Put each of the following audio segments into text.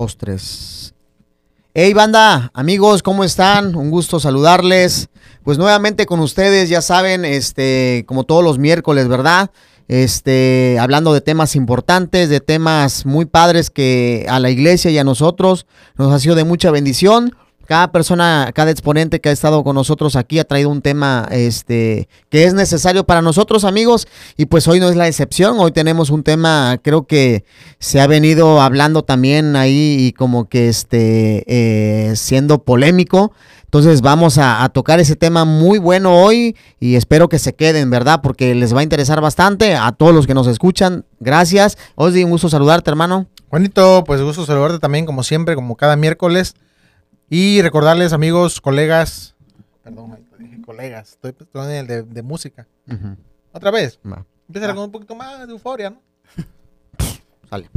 Dos, tres. Hey banda, amigos, ¿cómo están? Un gusto saludarles. Pues nuevamente con ustedes, ya saben, este, como todos los miércoles, ¿verdad? Este, hablando de temas importantes, de temas muy padres que a la iglesia y a nosotros nos ha sido de mucha bendición cada persona, cada exponente que ha estado con nosotros aquí ha traído un tema este que es necesario para nosotros, amigos, y pues hoy no es la excepción. Hoy tenemos un tema, creo que se ha venido hablando también ahí y como que este eh, siendo polémico. Entonces vamos a, tocar ese tema muy bueno hoy y espero que se queden, ¿verdad? Porque les va a interesar bastante a todos los que nos escuchan. Gracias. Osdi, un gusto saludarte, hermano. Juanito, pues gusto saludarte también, como siempre, como cada miércoles. Y recordarles, amigos, colegas, perdón, dije colegas, estoy, en el de, de música. Otra vez. Empieza con un poquito más de euforia, ¿no? Sale.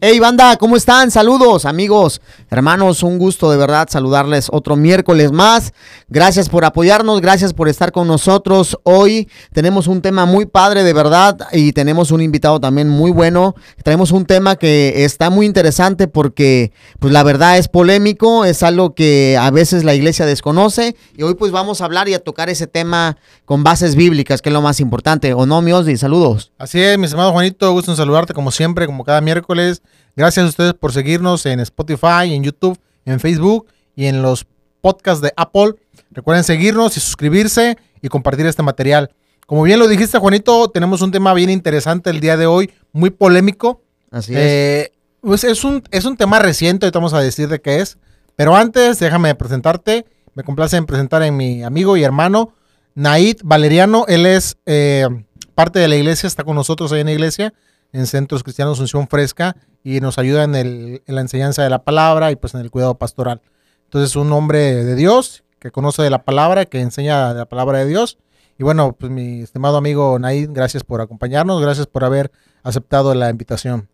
Hey banda, ¿cómo están? Saludos amigos, hermanos, un gusto de verdad saludarles otro miércoles más. Gracias por apoyarnos, gracias por estar con nosotros. Hoy tenemos un tema muy padre de verdad y tenemos un invitado también muy bueno. Traemos un tema que está muy interesante porque pues la verdad es polémico, es algo que a veces la iglesia desconoce y hoy pues vamos a hablar y a tocar ese tema con bases bíblicas, que es lo más importante. ¿O no, mi Osdi? Saludos. Así es, mi estimado Juanito, gusto en saludarte como siempre, como cada miércoles. Gracias a ustedes por seguirnos en Spotify, en YouTube, en Facebook y en los podcasts de Apple. Recuerden seguirnos y suscribirse y compartir este material. Como bien lo dijiste, Juanito, tenemos un tema bien interesante el día de hoy, muy polémico. Así es. Eh, pues es un, es un tema reciente, ahorita vamos a decir de qué es. Pero antes, déjame presentarte. Me complace en presentar a mi amigo y hermano, Naid Valeriano. Él es eh, parte de la iglesia, está con nosotros ahí en la iglesia en Centros Cristianos Unción Fresca y nos ayuda en, el, la enseñanza de la palabra y pues en el cuidado pastoral. Entonces, un hombre de Dios que conoce de la palabra, que enseña la palabra de Dios. Y bueno, pues mi estimado amigo Naid, gracias por acompañarnos, gracias por haber aceptado la invitación.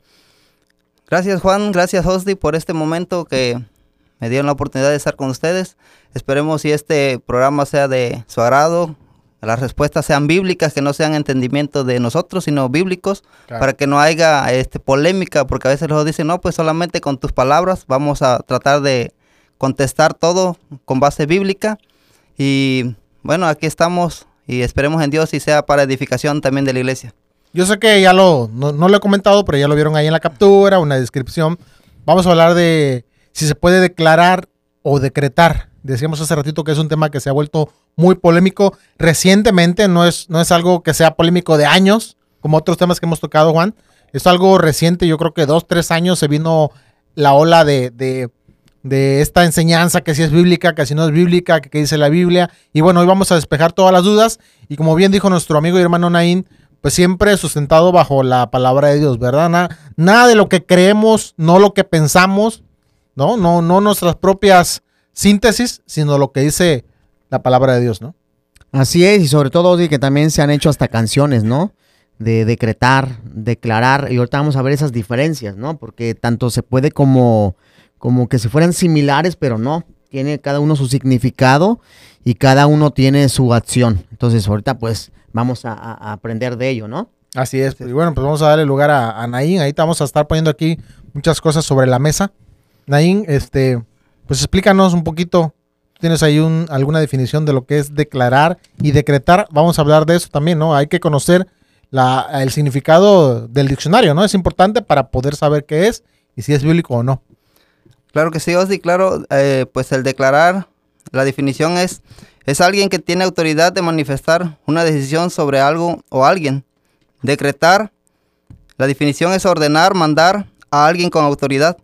Gracias Juan, gracias Hosty por este momento que me dieron la oportunidad de estar con ustedes. Esperemos si este programa sea de su agrado, las respuestas sean bíblicas, que no sean entendimientos de nosotros, sino bíblicos, para que no haya este, polémica, porque a veces los dicen, no, pues solamente con tus palabras vamos a tratar de contestar todo con base bíblica. Y bueno, aquí estamos y esperemos en Dios y sea para edificación también de la iglesia. Yo sé que ya lo, no, no lo he comentado, pero ya lo vieron ahí en la captura, una descripción. Vamos a hablar de si se puede declarar o decretar. Decíamos hace ratito que es un tema que se ha vuelto muy polémico recientemente, no es, no es algo que sea polémico de años, como otros temas que hemos tocado, Juan. Es algo reciente, yo creo que dos, tres años se vino la ola de, de, de esta enseñanza que si es bíblica, que si no es bíblica, que, dice la Biblia. Y bueno, hoy vamos a despejar todas las dudas. Y como bien dijo nuestro amigo y hermano Naín, pues siempre sustentado bajo la palabra de Dios, ¿verdad? Nada, nada de lo que creemos, no lo que pensamos, ¿no? No, no nuestras propias síntesis, sino lo que dice la palabra de Dios, ¿no? Así es, y sobre todo que también se han hecho hasta canciones, ¿no? De decretar, declarar, y ahorita vamos a ver esas diferencias, ¿no? Porque tanto se puede como, como que se fueran similares, pero no, tiene cada uno su significado y cada uno tiene su acción. Entonces ahorita pues vamos a, aprender de ello, ¿no? Así es, y bueno, pues vamos a darle lugar a, a Naín, ahí vamos a estar poniendo aquí muchas cosas sobre la mesa. Naín, este, pues explícanos un poquito tienes ahí un, alguna definición de lo que es declarar y decretar. Vamos a hablar de eso también, ¿no? Hay que conocer la, el significado del diccionario, ¿no? Es importante para poder saber qué es y si es bíblico o no. Claro que sí, Osdi, claro, eh, pues el declarar, la definición es, es alguien que tiene autoridad de manifestar una decisión sobre algo o alguien. Decretar, la definición es ordenar, mandar a alguien con autoridad.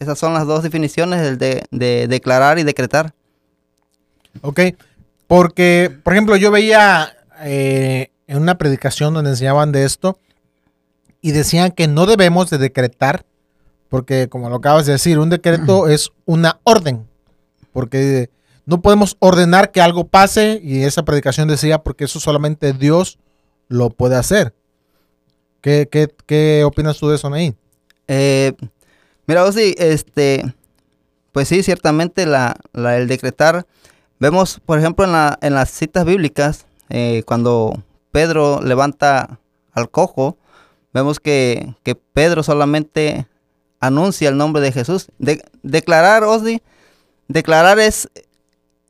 Esas son las dos definiciones, el de, de declarar y decretar. Ok, porque, por ejemplo, yo veía eh, en una predicación donde enseñaban de esto y decían que no debemos de decretar, porque como lo acabas de decir, un decreto es una orden, porque no podemos ordenar que algo pase y esa predicación decía porque eso solamente Dios lo puede hacer. ¿Qué, qué, opinas tú de eso, Naí? Eh, mira, sí, este, pues sí, ciertamente el decretar Vemos, por ejemplo, en, la, en las citas bíblicas, eh, cuando Pedro levanta al cojo, vemos que, Pedro solamente anuncia el nombre de Jesús. De- declarar, Osdi, declarar es,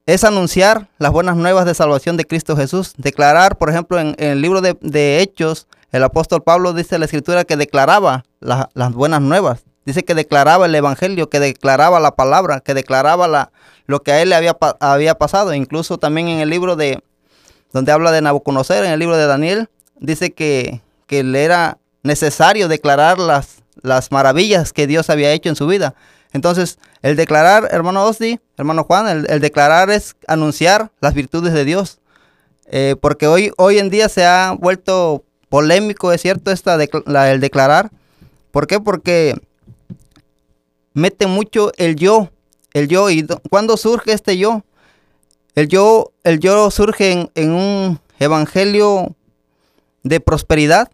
es anunciar las buenas nuevas de salvación de Cristo Jesús. Declarar, por ejemplo, en, el libro de, Hechos, el apóstol Pablo dice en la escritura que declaraba la- las buenas nuevas. Dice que declaraba el evangelio, que declaraba la palabra, que declaraba la, lo que a él le había, había pasado. Incluso también en el libro de, donde habla de Nabucodonosor, en el libro de Daniel, dice que, que le era necesario declarar las, las maravillas que Dios había hecho en su vida. Entonces, el declarar, hermano Osdi, hermano Juan, el, declarar es anunciar las virtudes de Dios. Eh, porque hoy, hoy en día se ha vuelto polémico, es cierto, esta el declarar. ¿Por qué? Porque mete mucho el yo, el yo. ¿Y do- cuándo surge este yo? El yo, el yo surge en, un evangelio de prosperidad.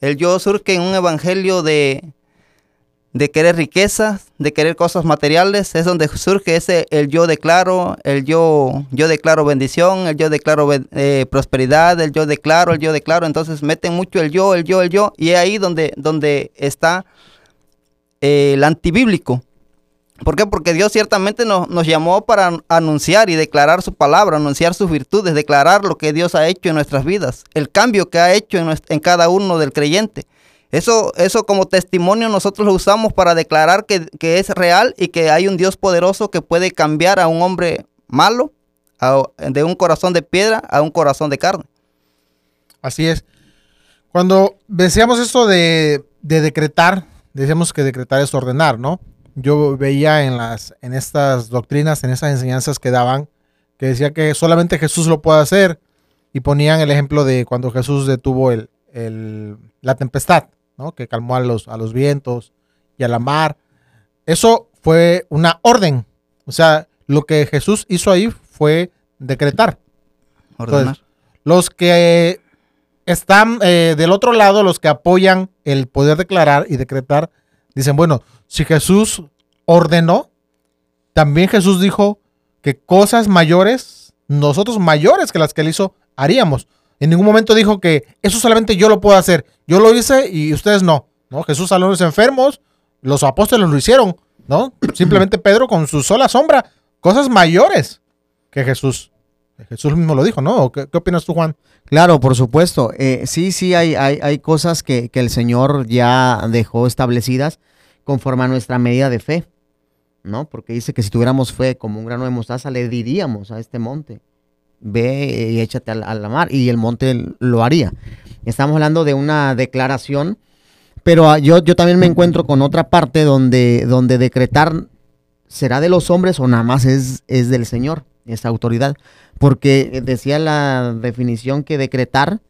El yo surge en un evangelio de, de querer riquezas, de querer cosas materiales. Es donde surge ese el yo declaro, el yo, yo declaro bendición, el yo declaro eh, prosperidad, el yo declaro, el yo declaro. Entonces meten mucho el yo, el yo, el yo. Y es ahí donde, donde está el antibíblico. ¿Por qué? Porque Dios ciertamente nos, nos llamó para an- anunciar y declarar su palabra, anunciar sus virtudes, declarar lo que Dios ha hecho en nuestras vidas, el cambio que ha hecho en, cada uno del creyente. Eso, eso como testimonio nosotros lo usamos para declarar que, que es real y que hay un Dios poderoso que puede cambiar a un hombre malo, de un corazón de piedra a un corazón de carne. Así es. Cuando decíamos esto de, de decretar, decíamos que decretar es ordenar, ¿no? Yo veía en las, en estas doctrinas, en esas enseñanzas que daban, que decía que solamente Jesús lo puede hacer. Y ponían el ejemplo de cuando Jesús detuvo el, el- la tempestad, ¿no? Que calmó a los, a los vientos y a la mar. Eso fue una orden. O sea, lo que Jesús hizo ahí fue decretar. Ordenar. Los que están eh, del otro lado, los que apoyan el poder declarar y decretar, dicen, bueno, si Jesús ordenó, también Jesús dijo que cosas mayores, nosotros mayores que las que él hizo, haríamos. En ningún momento dijo que eso solamente yo lo puedo hacer. Yo lo hice y ustedes no. ¿no? Jesús sanó a los enfermos, los apóstoles lo hicieron, ¿no? Simplemente Pedro con su sola sombra, cosas mayores que Jesús. Jesús mismo lo dijo, ¿no? ¿O ¿Qué, opinas tú, Juan? Claro, por supuesto. Eh, sí, sí, hay, hay, hay cosas que, que el Señor ya dejó establecidas conforme a nuestra medida de fe, ¿no? Porque dice que si tuviéramos fe como un grano de mostaza, le diríamos a este monte, ve y échate a la, a la mar, y el monte lo haría. Estamos hablando de una declaración, pero ah, yo, yo también me encuentro con otra parte donde, donde decretar será de los hombres o nada más es, es del Señor, esa autoridad. Porque decía la definición que decretar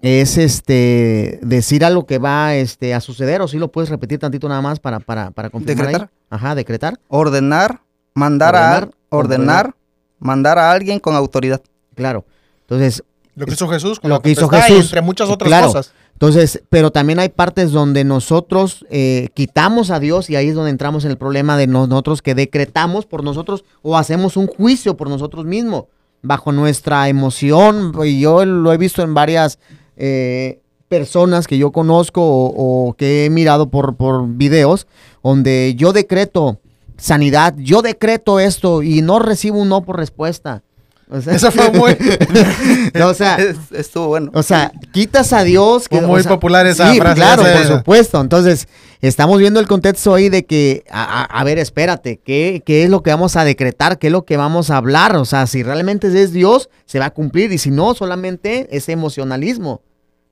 es este decir algo que va este, a suceder, o si lo puedes repetir tantito nada más para, para, para confirmar. ahí? Decretar. Ajá, decretar, Ordenar, mandar a Ordenar, ordenar, mandar a alguien con autoridad. claro. Entonces, Lo que hizo Jesús, con Lo que hizo Jesús, entre muchas otras claro. cosas. Entonces, pero también hay partes donde nosotros eh, quitamos a Dios y ahí es donde entramos en el problema de no- nosotros que decretamos por nosotros o hacemos un juicio por nosotros mismos bajo nuestra emoción. Y yo lo he visto en varias eh, personas que yo conozco o, o que he mirado por, por videos donde yo decreto sanidad, yo decreto esto y no recibo un no por respuesta. O sea, Eso fue muy- o sea, Es- estuvo bueno. o sea, quitas a Dios. Fue o muy sea, popular esa sí, frase, Claro, por supuesto. Entonces, estamos viendo el contexto ahí de que, a, a- a ver, espérate, ¿qué, ¿qué es lo que vamos a decretar? ¿Qué es lo que vamos a hablar? O sea, si realmente es Dios, se va a cumplir. Y si no, solamente es emocionalismo.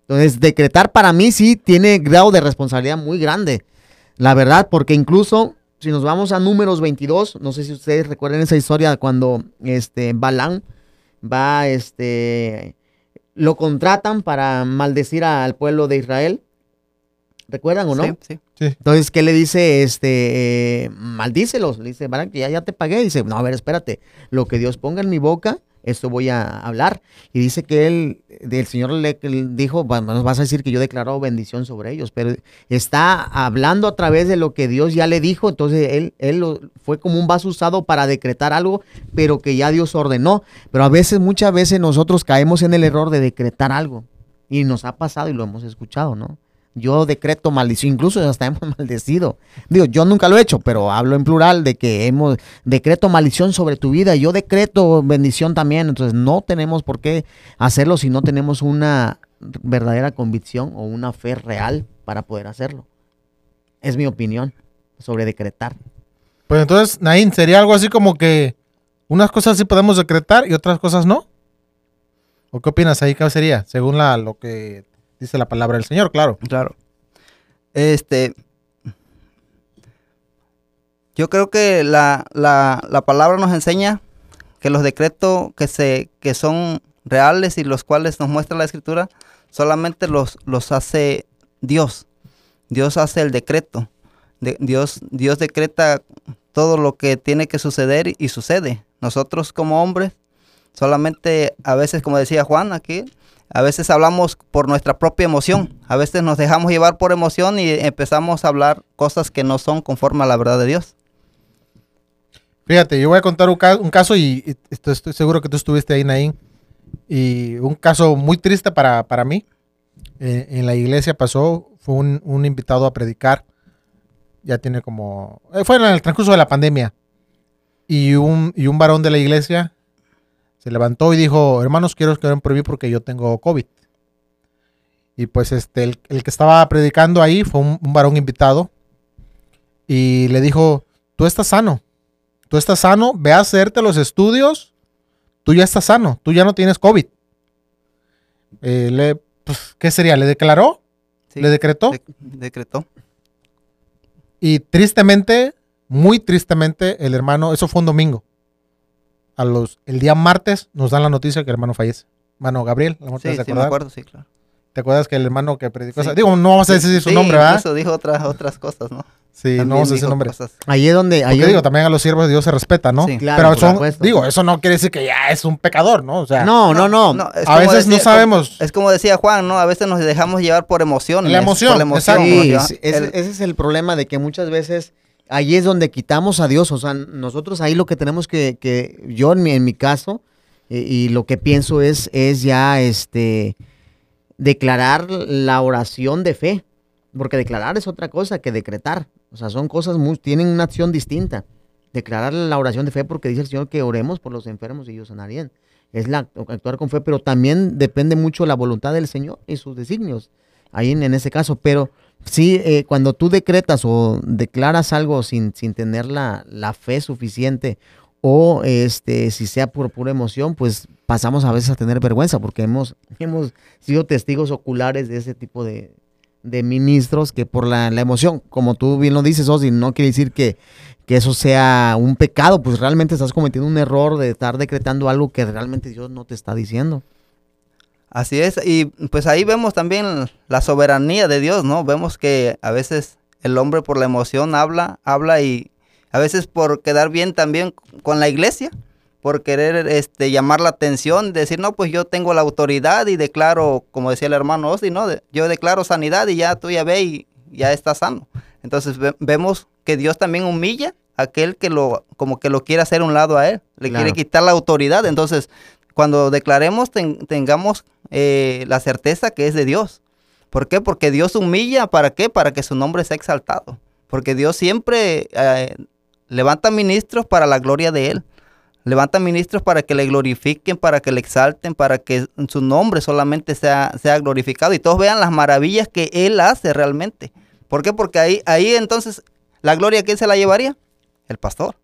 Entonces, decretar para mí sí tiene grado de responsabilidad muy grande. La verdad, porque incluso si nos vamos a números 22, no sé si ustedes recuerden esa historia cuando este Balán va, este, lo contratan para maldecir al pueblo de Israel. ¿Recuerdan o no? Sí, sí. Entonces, ¿qué le dice? Este, eh, maldícelos. Le dice, "Barak, ya, ya te pagué. Dice, no, a ver, espérate. Lo que Dios ponga en mi boca, esto voy a hablar. Y dice que él, el Señor le dijo, bueno, nos vas a decir que yo declaro bendición sobre ellos. Pero está hablando a través de lo que Dios ya le dijo. Entonces, él, él fue como un vaso usado para decretar algo, pero que ya Dios ordenó. Pero a veces, muchas veces nosotros caemos en el error de decretar algo. Y nos ha pasado y lo hemos escuchado, ¿no? Yo decreto maldición, incluso hasta hemos maldecido. Digo, yo nunca lo he hecho, pero hablo en plural de que hemos decreto maldición sobre tu vida. Yo decreto bendición también. Entonces no tenemos por qué hacerlo si no tenemos una verdadera convicción o una fe real para poder hacerlo. Es mi opinión sobre decretar. Pues entonces, Naín, sería algo así como que unas cosas sí podemos decretar y otras cosas no. ¿O qué opinas ahí? ¿Qué sería? Según la, lo que dice la palabra del Señor, claro. Claro. Este. Yo creo que la, la, la palabra nos enseña que los decretos que, se, que son reales y los cuales nos muestra la escritura, solamente los, los hace Dios. Dios hace el decreto. Dios, Dios decreta todo lo que tiene que suceder y sucede. Nosotros como hombres, solamente a veces, como decía Juan aquí, a veces hablamos por nuestra propia emoción. A veces nos dejamos llevar por emoción y empezamos a hablar cosas que no son conforme a la verdad de Dios. Fíjate, yo voy a contar un, caso y, estoy, seguro que tú estuviste ahí, Naín. Y un caso muy triste para, mí. Eh, en la iglesia pasó, fue un, invitado a predicar. Ya tiene como... Eh, fue en el transcurso de la pandemia. Y un, y un varón de la iglesia se levantó y dijo, hermanos, quiero que oren por mí porque yo tengo COVID. Y pues este, el, que estaba predicando ahí fue un, varón invitado. Y le dijo, tú estás sano. Tú estás sano, ve a hacerte los estudios. Tú ya estás sano, tú ya no tienes COVID. Eh, le, pues, ¿Qué sería? ¿Le declaró? ¿Le decretó? decretó. Y tristemente, muy tristemente, el hermano, eso fue un domingo a los, el día martes nos dan la noticia que el hermano fallece. Hermano Gabriel, sí, sí, me acuerdo, sí, claro. ¿Te acuerdas que el hermano que predicó? Digo, no vamos a decir su nombre, ¿verdad? Eso dijo otras, otras cosas, ¿no? Sí, no vamos a decir su nombre. Ahí es donde. Ahí digo, también a los siervos de Dios se respeta, ¿no? Sí, claro. Pero son, digo, eso no quiere decir que ya es un pecador, ¿no? O sea, no, no, no. a veces no sabemos. es como decía Juan, ¿no? A veces nos dejamos llevar por emociones. La emoción. Por la emoción. Sí, ese, es el problema de que muchas veces ahí es donde quitamos a Dios. O sea, nosotros ahí lo que tenemos que, que yo en mi, en mi caso, y, lo que pienso es, es ya este declarar la oración de fe. Porque declarar es otra cosa que decretar. O sea, son cosas muy, tienen una acción distinta. Declarar la oración de fe porque dice el Señor que oremos por los enfermos y ellos sanarían. Es la, actuar con fe, pero también depende mucho la voluntad del Señor y sus designios. Ahí en, en ese caso, pero Sí, eh, cuando tú decretas o declaras algo sin, sin tener la, fe suficiente o este, si sea por pura emoción, pues pasamos a veces a tener vergüenza porque hemos, hemos sido testigos oculares de ese tipo de, ministros que por la, emoción, como tú bien lo dices, Osi, no quiere decir que, que eso sea un pecado, pues realmente estás cometiendo un error de estar decretando algo que realmente Dios no te está diciendo. Así es, y pues ahí vemos también la soberanía de Dios, ¿no? Vemos que a veces el hombre por la emoción habla, habla y a veces por quedar bien también con la iglesia, por querer este, llamar la atención, decir, no, pues yo tengo la autoridad y declaro, como decía el hermano Osi, ¿no? yo declaro sanidad y ya tú ya ve y ya está sano. Entonces vemos que Dios también humilla a aquel que lo, como que lo quiere hacer a un lado a él, le quiere quitar la autoridad. Entonces, cuando declaremos, tengamos eh, la certeza que es de Dios. ¿Por qué? Porque Dios humilla, ¿para qué? Para que su nombre sea exaltado. Porque Dios siempre eh, levanta ministros para la gloria de Él. Levanta ministros para que le glorifiquen, para que le exalten, para que su nombre solamente sea, sea glorificado y todos vean las maravillas que Él hace realmente. ¿Por qué? Porque ahí, ahí entonces la gloria, ¿quién se la llevaría? El pastor.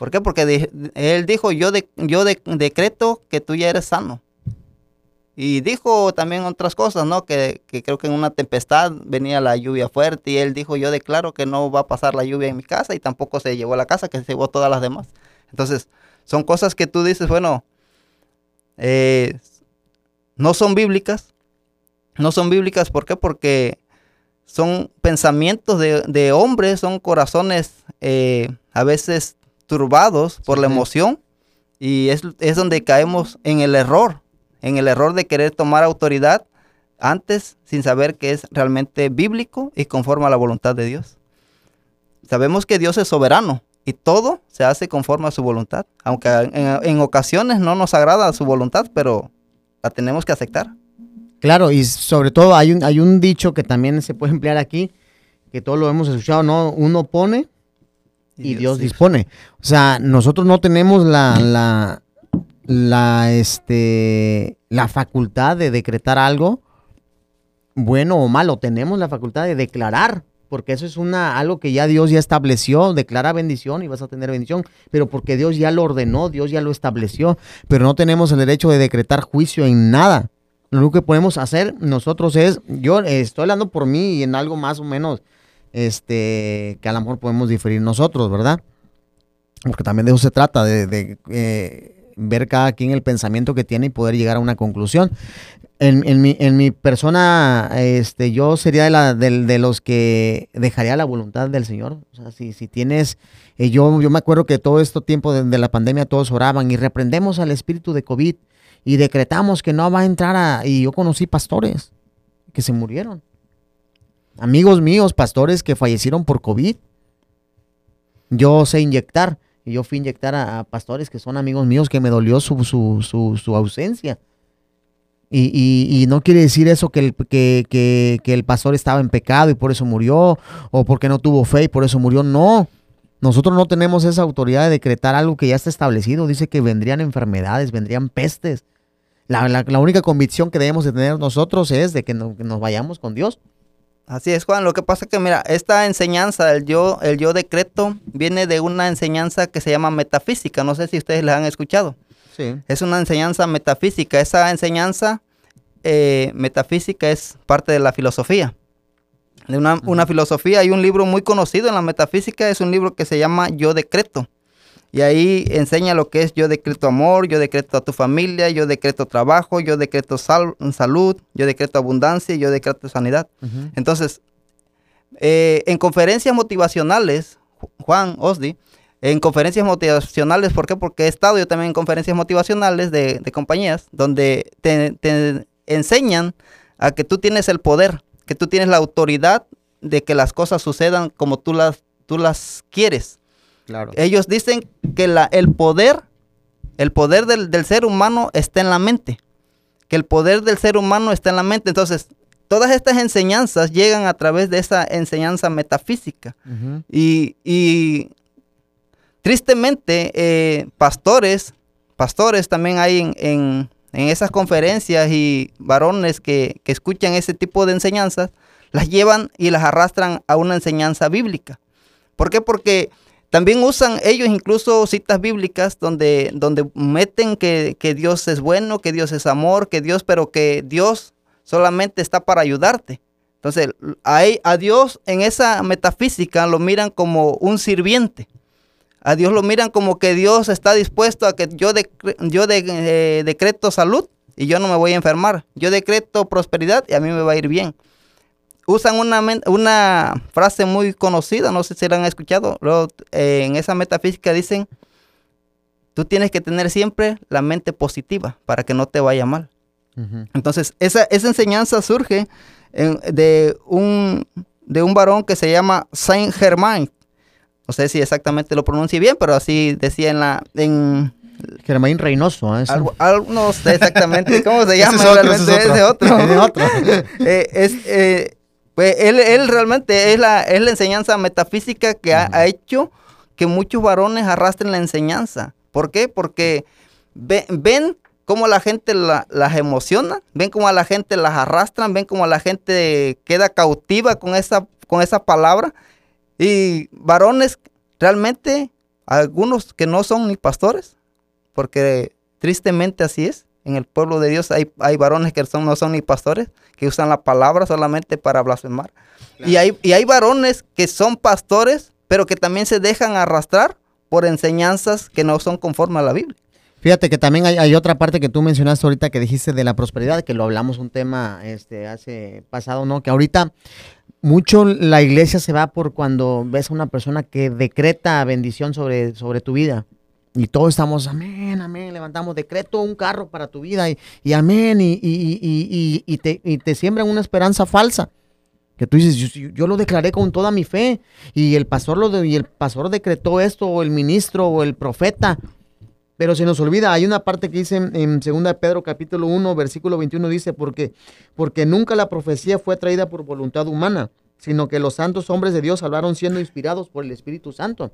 ¿Por qué? Porque Él dijo, yo, de, yo decreto que tú ya eres sano. Y dijo también otras cosas, ¿no? Que, creo que en una tempestad venía la lluvia fuerte y él dijo, yo declaro que no va a pasar la lluvia en mi casa y tampoco se llevó a la casa, que se llevó todas las demás. Entonces, son cosas que tú dices, bueno, eh, no son bíblicas. No son bíblicas, ¿por qué? Porque son pensamientos de, hombres, son corazones eh, a veces turbados por la emoción y es, es donde caemos en el error en el error de querer tomar autoridad antes sin saber que es realmente bíblico y conforme a la voluntad de Dios. Sabemos que Dios es soberano y todo se hace conforme a su voluntad, aunque en, ocasiones no nos agrada su voluntad, pero la tenemos que aceptar. Claro, y sobre todo hay un, hay un dicho que también se puede emplear aquí, que todos lo hemos escuchado, ¿no? Uno pone y, Dios, dispone. O sea, nosotros no tenemos la, la, la, este, la facultad de decretar algo bueno o malo, tenemos la facultad de declarar, porque eso es una algo que ya Dios ya estableció, declara bendición y vas a tener bendición, pero porque Dios ya lo ordenó, Dios ya lo estableció, pero no tenemos el derecho de decretar juicio en nada. Lo único que podemos hacer nosotros es, yo estoy hablando por mí y en algo más o menos, este, que a lo mejor podemos diferir nosotros, ¿verdad? Porque también de eso se trata, de, eh, ver cada quien el pensamiento que tiene y poder llegar a una conclusión en, mi, en mi persona, este, yo sería de, la, de, los que dejaría la voluntad del Señor. O sea, si, si tienes, eh, yo, yo me acuerdo que todo este tiempo de, la pandemia todos oraban y reprendemos al espíritu de COVID y decretamos que no va a entrar a... Y yo conocí pastores que se murieron. Amigos míos, pastores que fallecieron por COVID. Yo sé inyectar y yo fui a inyectar a, pastores que son amigos míos que me dolió su, su, su, ausencia y, no quiere decir eso que el, que, el pastor estaba en pecado y por eso murió, o porque no tuvo fe y por eso murió. No, nosotros no tenemos esa autoridad de decretar algo que ya está establecido. Dice que vendrían enfermedades, vendrían pestes. La, única convicción que debemos de tener nosotros es de que, nos vayamos con Dios. Así es, Juan. Lo que pasa es que, mira, esta enseñanza, el yo, el yo decreto, viene de una enseñanza que se llama metafísica. No sé si ustedes la han escuchado. Es una enseñanza metafísica. Esa enseñanza eh, metafísica es parte de la filosofía. De una, filosofía, hay un libro muy conocido en la metafísica, es un libro que se llama Yo Decreto. Y ahí enseña lo que es yo decreto amor, yo decreto a tu familia, yo decreto trabajo, yo decreto salud, yo decreto abundancia, yo decreto sanidad. Entonces, eh, en conferencias motivacionales, Juan Osdi, en conferencias motivacionales. ¿Por qué? Porque he estado yo también en conferencias motivacionales de, compañías donde te, enseñan a que tú tienes el poder, que tú tienes la autoridad de que las cosas sucedan como tú las, tú las quieres. Claro. Ellos dicen que la, el poder, el poder del, del ser humano está en la mente. Que el poder del ser humano está en la mente. Entonces, todas estas enseñanzas llegan a través de esa enseñanza metafísica. y, y, Tristemente, eh, pastores, pastores también hay en, esas conferencias y varones que, escuchan ese tipo de enseñanzas, las llevan y las arrastran a una enseñanza bíblica. ¿Por qué? Porque también usan ellos incluso citas bíblicas donde, donde meten que, que, Dios es bueno, que Dios es amor, que Dios, pero que Dios solamente está para ayudarte. Entonces, a, a Dios en esa metafísica lo miran como un sirviente. A Dios lo miran como que Dios está dispuesto a que yo, yo eh, decreto salud y yo no me voy a enfermar. Yo decreto prosperidad y a mí me va a ir bien. Usan una, una frase muy conocida, no sé si la han escuchado. Eh, en esa metafísica dicen, tú tienes que tener siempre la mente positiva para que no te vaya mal. Entonces, esa, esa enseñanza surge de, un, de un varón que se llama Saint Germain, no sé si exactamente lo pronuncie bien, pero así decía en la... En, Germain Reynoso. ¿eh? no sé exactamente cómo se llama. realmente es, de otro. Eh, es, eh, pues él, él, realmente es la, es la enseñanza metafísica que ha, hecho que muchos varones arrastren la enseñanza. ¿Por qué? Porque ven cómo la gente las emociona, ven cómo a la gente las arrastran, ven cómo la gente queda cautiva con esa, con esa palabra y varones, realmente, algunos que no son ni pastores, porque tristemente así es. En el pueblo de Dios hay, hay varones que son, no son ni pastores, que usan la palabra solamente para blasfemar. Y, hay, y hay varones que son pastores, pero que también se dejan arrastrar por enseñanzas que no son conformes a la Biblia. Fíjate que también hay, hay, otra parte que tú mencionaste ahorita que dijiste de la prosperidad, que lo hablamos un tema este hace pasado, ¿no? Que ahorita mucho la iglesia se va por cuando ves a una persona que decreta bendición sobre, sobre tu vida. Y todos estamos, amén, amén, levantamos decreto un carro para tu vida y, amén, y, y, y, te, y te siembran una esperanza falsa. Que tú dices, yo, lo declaré con toda mi fe y el pastor lo y el pastor decretó esto, o el ministro, o el profeta. Pero se nos olvida, hay una parte que dice en, en 2 Pedro capítulo 1, versículo 21, dice, porque, porque nunca la profecía fue traída por voluntad humana, sino que los santos hombres de Dios hablaron siendo inspirados por el Espíritu Santo.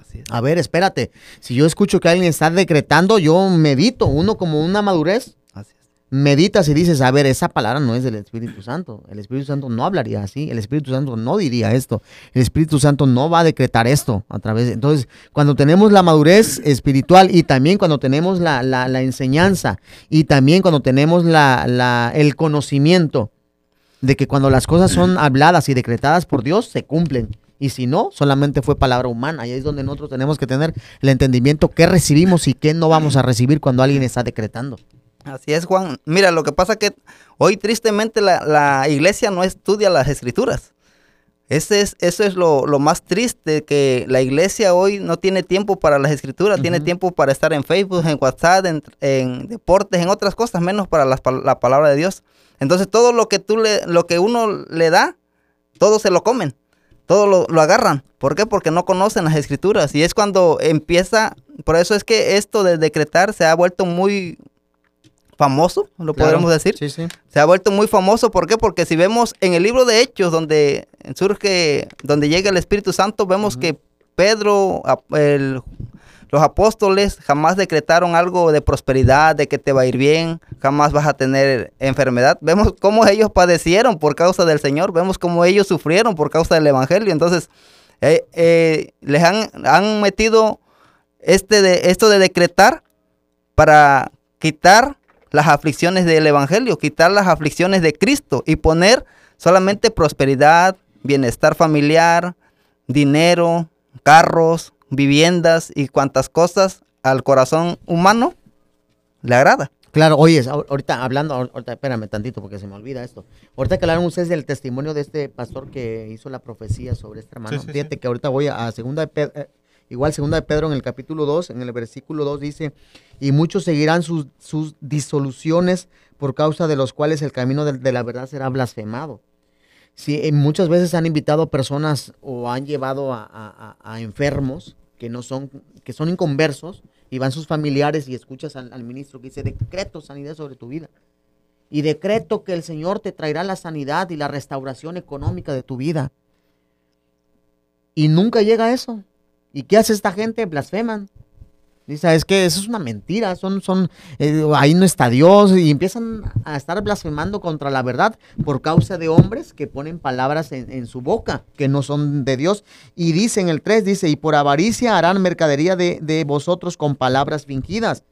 Así es. A ver, espérate, si yo escucho que alguien está decretando, yo medito, uno como una madurez, Así es. meditas y dices, a ver, esa palabra no es del Espíritu Santo. El Espíritu Santo no hablaría así. El Espíritu Santo no diría esto. El Espíritu Santo no va a decretar esto a través de... Entonces, cuando tenemos la madurez espiritual y también cuando tenemos la, la- la enseñanza y también cuando tenemos la, la- el conocimiento de que cuando las cosas son habladas y decretadas por Dios, se cumplen. Y si no, solamente fue palabra humana. Y ahí es donde nosotros tenemos que tener el entendimiento qué recibimos y qué no vamos a recibir cuando alguien está decretando. Así es, Juan. Mira, lo que pasa que hoy tristemente la, la iglesia no estudia las escrituras. Ese es, eso es lo, lo más triste, que la iglesia hoy no tiene tiempo para las escrituras, tiene tiempo para estar en Facebook, en WhatsApp, en, en deportes, en otras cosas, menos para pal- la palabra de Dios. Entonces todo lo que tú le, lo que uno le da, todo se lo comen, todo lo, lo agarran. ¿Por qué? Porque no conocen las escrituras. Y es cuando empieza, por eso es que esto de decretar se ha vuelto muy famoso, lo podríamos decir. Sí, sí. Se ha vuelto muy famoso, ¿por qué? Porque si vemos en el libro de Hechos, donde surge, donde llega el Espíritu Santo, vemos que Pedro, el- los apóstoles jamás decretaron algo de prosperidad, de que te va a ir bien, jamás vas a tener enfermedad. Vemos cómo ellos padecieron por causa del Señor, vemos cómo ellos sufrieron por causa del Evangelio. Entonces, eh, eh, les han, han metido este de, esto de decretar para quitar las aflicciones del Evangelio, quitar las aflicciones de Cristo y poner solamente prosperidad, bienestar familiar, dinero, carros, viviendas y cuantas cosas al corazón humano le agrada. Claro, oye, ahor- ahorita hablando, ahor- ahorita espérame tantito porque se me olvida esto. Ahorita que hablaron ustedes del testimonio de este pastor que hizo la profecía sobre este hermano. Sí, sí, Fíjate sí. que ahorita voy a, a segunda de Pedro, igual segunda de Pedro en el capítulo 2, en el versículo 2 dice, y muchos seguirán sus, sus disoluciones por causa de los cuales el camino de, de la verdad será blasfemado. Sí, eh, muchas veces han invitado a personas o han llevado a, a- a- a enfermos que no son, que son inconversos, y van sus familiares y escuchas al, al ministro que dice, decreto sanidad sobre tu vida. Y decreto que el Señor te traerá la sanidad y la restauración económica de tu vida. Y nunca llega eso. ¿Y qué hace esta gente? Blasfeman. Dice, es que eso es una mentira, son, son, eh, ahí no está Dios, y empiezan a estar blasfemando contra la verdad por causa de hombres que ponen palabras en, su boca que no son de Dios. Y dice en el 3, dice, y por avaricia harán mercadería de, de vosotros con palabras fingidas.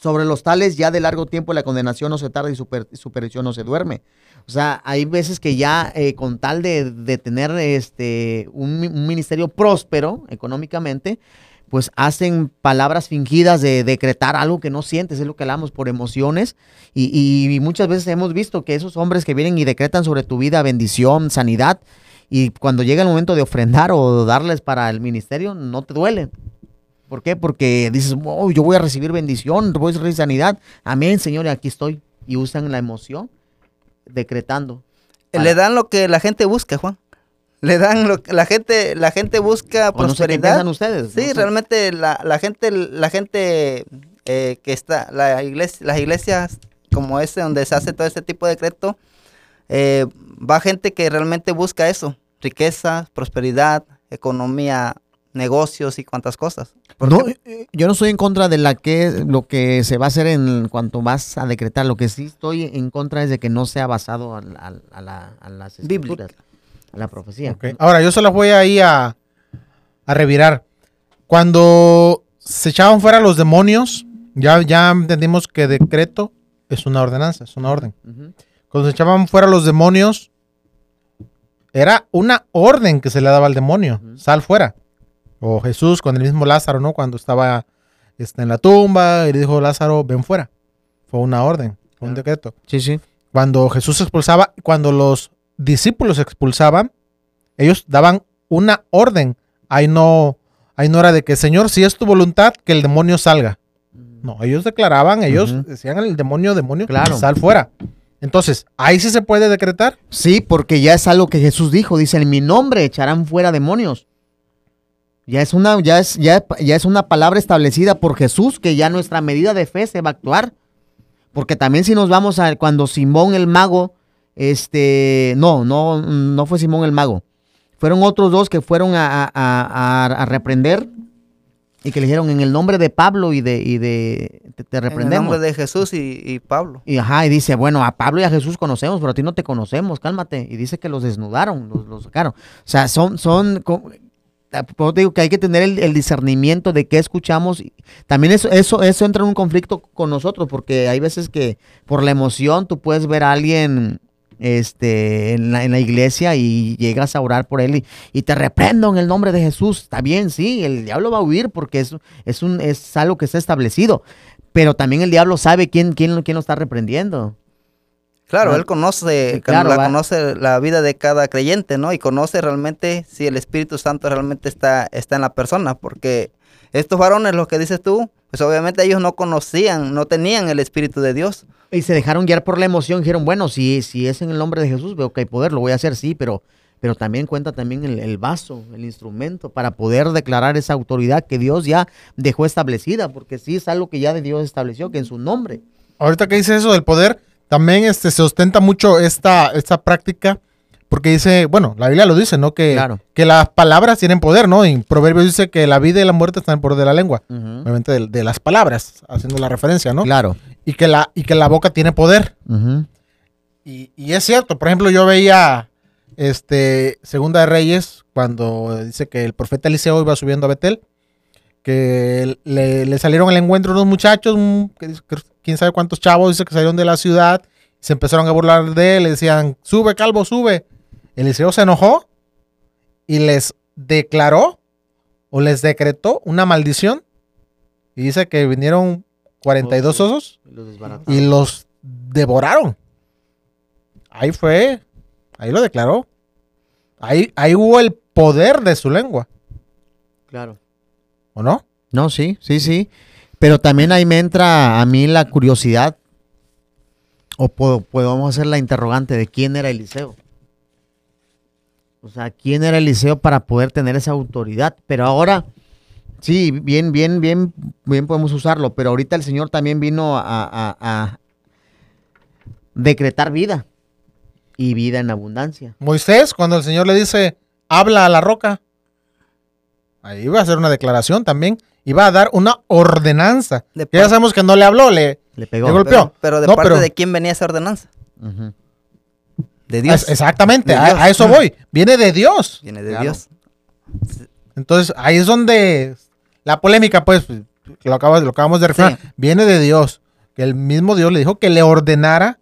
Sobre los tales ya de largo tiempo la condenación no se tarda y su, per- su perdición no se duerme. O sea, hay veces que ya eh, con tal de, tener este un, un ministerio próspero económicamente, pues hacen palabras fingidas de decretar algo que no sientes, es lo que hablamos por emociones. Y, y muchas veces hemos visto que esos hombres que vienen y decretan sobre tu vida bendición, sanidad, y cuando llega el momento de ofrendar o darles para el ministerio, no te duele. ¿Por qué? Porque dices, oh, yo voy a recibir bendición, voy a recibir sanidad. Amén, Señor, y aquí estoy. Y usan la emoción decretando. Le dan lo que la gente busca, Juan. Le dan lo que la gente, la gente busca O no sé qué prosperidad. ustedes. Sí, no sé. realmente la, la gente, la gente eh, que está, la iglesia, las iglesias como ese donde se hace todo este tipo de decreto, eh, va gente que realmente busca eso, riqueza, prosperidad, economía, negocios y cuantas cosas. ¿Por No, qué? eh, yo no estoy en contra de la que lo que se va a hacer en cuanto vas a decretar. Lo que sí estoy en contra es de que no sea basado al- a, la- a las escrituras, a la profecía. Ahora, yo se las voy ahí a, a revirar. Cuando se echaban fuera los demonios, ya, ya entendimos que decreto es una ordenanza, es una orden. Cuando se echaban fuera los demonios, era una orden que se le daba al demonio. Sal fuera. O Jesús con el mismo Lázaro, ¿no? Cuando estaba este, en la tumba y le dijo Lázaro, ven fuera. Fue una orden, fue un decreto. Sí, sí. Cuando Jesús expulsaba, cuando los discípulos expulsaban, ellos daban una orden. Ahí no, ahí no era de que, Señor, si es tu voluntad, que el demonio salga. No, ellos declaraban, ellos decían al demonio, demonio, Claro. sal fuera. Entonces, ahí sí se puede decretar. Sí, porque ya es algo que Jesús dijo. Dice, en mi nombre echarán fuera demonios. Ya es una, ya es, ya, ya es una palabra establecida por Jesús que ya nuestra medida de fe se va a actuar. Porque también si nos vamos a cuando Simón el mago, este, no, no, no fue Simón el mago. Fueron otros dos que fueron a, a- a- a reprender y que le dijeron en el nombre de Pablo y de, y de te, te En el reprendemos. nombre de Jesús y, y Pablo. Y ajá, y dice, bueno, a Pablo y a Jesús conocemos, pero a ti no te conocemos, cálmate. Y dice que los desnudaron, los, los sacaron. O sea, son, son, co- ah, te digo que hay que tener el, el discernimiento de qué escuchamos. También eso, eso, eso entra en un conflicto con nosotros, porque hay veces que por la emoción tú puedes ver a alguien este, en, la, en la iglesia y llegas a orar por él y, y te reprendo en el nombre de Jesús. Está bien, sí, el diablo va a huir porque es, es, un, es algo que está establecido. Pero también el diablo sabe quién, quién, quién lo está reprendiendo. Claro, Ah, él conoce, sí, claro, la, va. conoce la vida de cada creyente, ¿no? Y conoce realmente si el Espíritu Santo realmente está, está en la persona, porque estos varones, lo que dices tú, pues obviamente ellos no conocían, no tenían el Espíritu de Dios. Y se dejaron guiar por la emoción. Dijeron, bueno, si, si es en el nombre de Jesús, veo que hay poder, lo voy a hacer, sí, pero, pero también cuenta también el, el vaso, el instrumento, para poder declarar esa autoridad que Dios ya dejó establecida, porque sí es algo que ya de Dios estableció, que en su nombre. Ahorita que dice eso del poder, también este, se ostenta mucho esta, esta práctica, porque dice, bueno, la Biblia lo dice, ¿no? Que, Claro. que las palabras tienen poder, ¿no? En Proverbios dice que la vida y la muerte están poder de la lengua. Obviamente de, de las palabras, haciendo la referencia, ¿no? Claro. Y, que la, y que la boca tiene poder. Y, y es cierto, por ejemplo, yo veía este Segunda de Reyes cuando dice que el profeta Eliseo iba subiendo a Betel, que le, le salieron al encuentro unos muchachos, quién sabe cuántos chavos, dice que salieron de la ciudad, se empezaron a burlar de él, le decían, sube, calvo, sube. Eliseo se enojó y les declaró o les decretó una maldición. Y dice que vinieron 42 Osos. osos Y los desbarataron. y los devoraron. Ahí fue, ahí lo declaró. Ahí, ahí hubo el poder de su lengua, Claro. ¿o no? No, sí, sí, sí. Pero también ahí me entra a mí la curiosidad. O po- podemos hacer la interrogante de quién era Eliseo. O sea, quién era Eliseo para poder tener esa autoridad. Pero ahora, sí, bien, bien, bien, bien podemos usarlo. Pero ahorita el Señor también vino a, a- a decretar vida. Y vida en abundancia. Moisés, cuando el Señor le dice, habla a la roca, ahí iba a hacer una declaración también. Iba a dar una ordenanza. Ya sabemos que no le habló, le... Le pegó. Le golpeó. Pero, pero de No, parte pero- de quién venía esa ordenanza? Ujú. De Dios. Es- exactamente, De a, Dios. a eso voy. Viene de Dios. Viene de Claro. Dios. Entonces, ahí es donde la polémica, pues, lo, acabas- lo acabamos de referir, Sí. viene de Dios. Que el mismo Dios le dijo que le ordenara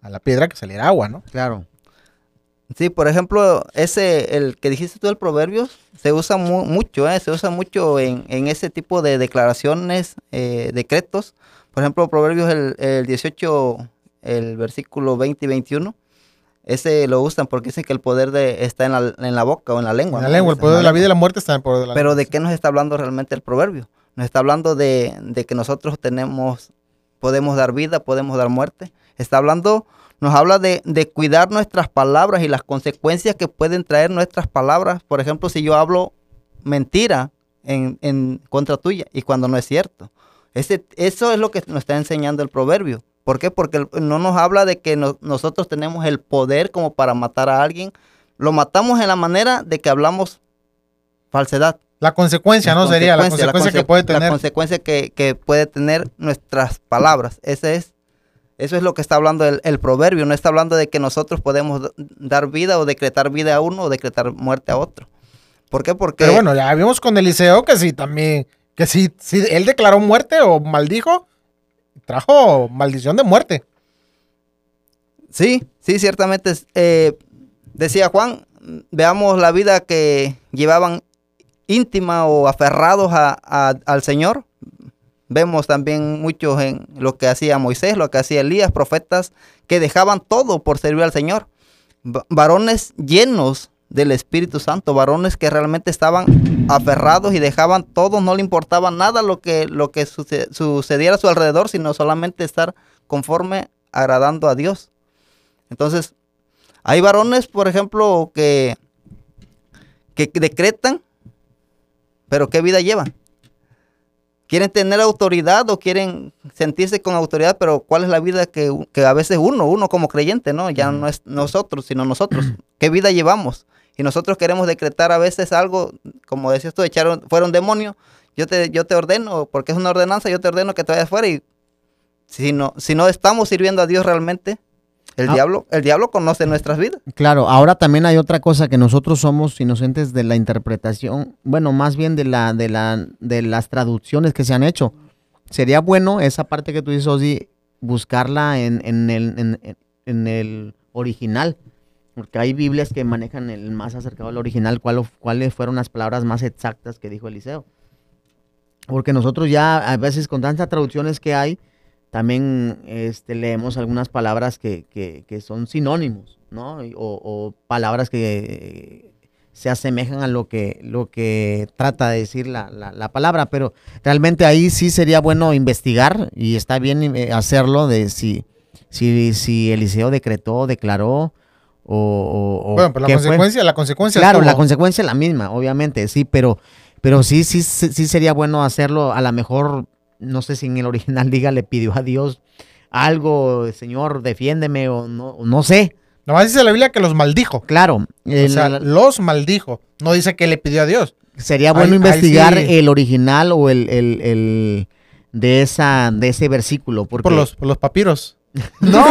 a la piedra que saliera agua, ¿no? Claro. Sí, por ejemplo, ese, el que dijiste tú, el Proverbios, se usa mu- mucho, ¿eh? se usa mucho en, en ese tipo de declaraciones, eh, decretos. Por ejemplo, Proverbios el, el 18, el versículo 20 y 21, ese lo usan porque dicen que el poder de, está en la, en la boca o en la lengua. En la ¿no? lengua, el poder de la vida y la muerte está en el poder de la Pero. ¿de qué nos está hablando realmente el proverbio? Nos está hablando de, de que nosotros tenemos, podemos dar vida, podemos dar muerte. Está hablando, nos habla de, de cuidar nuestras palabras y las consecuencias que pueden traer nuestras palabras. Por ejemplo, si yo hablo mentira en, en contra tuya y cuando no es cierto. Ese, eso es lo que nos está enseñando el proverbio. ¿Por qué? Porque no nos habla de que no- nosotros tenemos el poder como para matar a alguien. Lo matamos en la manera de que hablamos falsedad. La consecuencia, ¿no? Sería la consecuencia que puede La tener. consecuencia que, que puede tener nuestras palabras. Ese es, eso es lo que está hablando el, el proverbio. No está hablando de que nosotros podemos dar vida o decretar vida a uno o decretar muerte a otro. ¿Por qué? Porque Pero bueno, ya vimos con Eliseo que sí también, que sí, sí, él declaró muerte o maldijo, trajo maldición de muerte. Sí, sí, ciertamente. eh, decía Juan, veamos la vida que llevaban íntima o aferrados a- a- al Señor. Vemos también muchos en lo que hacía Moisés, lo que hacía Elías, profetas que dejaban todo por servir al Señor. Va- Varones llenos del Espíritu Santo, varones que realmente estaban aferrados y dejaban todo, no le importaba nada lo que, lo que suce- sucediera a su alrededor, sino solamente estar conforme agradando a Dios. Entonces, hay varones, por ejemplo, que, que decretan pero ¿qué vida llevan? ¿Quieren tener autoridad o quieren sentirse con autoridad? Pero ¿cuál es la vida que, que a veces uno, uno como creyente, ¿no? Ya no es nosotros, sino nosotros. ¿Qué vida llevamos? Y nosotros queremos decretar a veces algo, como decías tú, echaron, fuera un demonio, yo te, yo te ordeno, porque es una ordenanza, yo te ordeno que te vayas fuera y si no, si no estamos sirviendo a Dios realmente, el Ah. diablo, el diablo conoce nuestras vidas. Claro, ahora también hay otra cosa que nosotros somos inocentes de la interpretación, bueno, más bien de la de la de las traducciones que se han hecho. Sería bueno esa parte que tú dices, Ozzy, buscarla en, en el en el original, porque hay Biblias que manejan el más acercado al original, cuál- cuáles fueron las palabras más exactas que dijo Eliseo. Porque nosotros ya a veces con tantas traducciones que hay, también este, leemos algunas palabras que, que- que son sinónimos, ¿no? O palabras que eh, se asemejan a lo que, lo que trata de decir la, la- la palabra, pero realmente ahí sí sería bueno investigar y está bien eh, hacerlo de si, si, si Eliseo decretó, declaró o... o- Bueno, pero la qué fue. consecuencia, la consecuencia Claro, la consecuencia es la misma, obviamente, sí, pero, pero sí, sí, sí, sería bueno hacerlo. A lo mejor, no sé si en el original diga, le pidió a Dios algo, Señor, defiéndeme, o no, no sé. Nomás dice la Biblia que los maldijo. Claro, O sea, los maldijo. No dice que le pidió a Dios. sería bueno investigar sí. el original o el, el- el de esa, de ese versículo. Porque, Por los, por los papiros. No,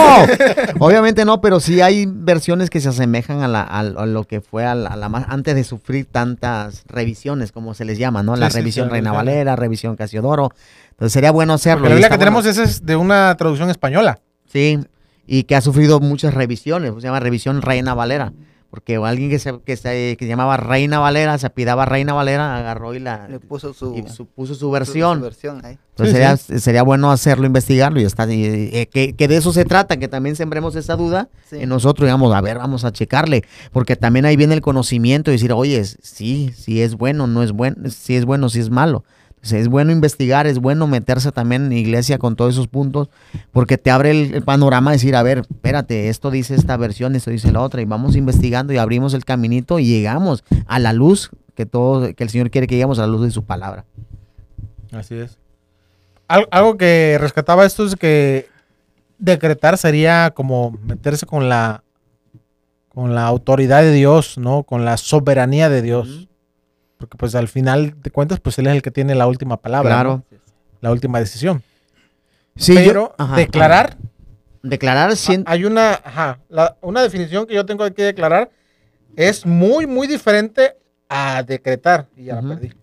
obviamente no, pero sí hay versiones que se asemejan a, la, a, a lo que fue a la, a la más, antes de sufrir tantas revisiones, como se les llama, ¿no? La Sí, revisión sí, Reina. Valera, revisión Casiodoro. Entonces sería bueno hacerlo. Porque la que tenemos bueno. esa es de una traducción española. Sí, y que ha sufrido muchas revisiones, se llama revisión Reina Valera. Porque alguien que se, que se, que se llamaba Reina Valera, se apidaba Reina Valera, agarró y la Le puso su, y su- puso su versión. su versión ahí. Entonces Sí, sería, sería bueno hacerlo, investigarlo y está, y- y- que, que de eso se trata, que también sembremos esa duda Sí. en nosotros, digamos, a ver, vamos a checarle, porque también ahí viene el conocimiento y decir, oye, sí, sí es bueno, no es bueno, si es bueno, si es malo. Entonces, es bueno investigar, es bueno meterse también en iglesia con todos esos puntos, porque te abre el, el panorama de decir, a ver, espérate, esto dice esta versión, esto dice la otra, y vamos investigando y abrimos el caminito y llegamos a la luz que todo, que el Señor quiere que lleguemos a la luz de su palabra. Así es. Al- algo que rescataba esto es que decretar sería como meterse con la con la autoridad de Dios, ¿no? Con la soberanía de Dios. Porque pues al final de cuentas, pues él es el que tiene la última palabra, Claro. ¿no? la última decisión. Sí, yo- Pero ajá, declarar, Declarar cien- hay una, ajá, la- una definición que yo tengo que declarar es muy, muy diferente a decretar. Y ya la perdí.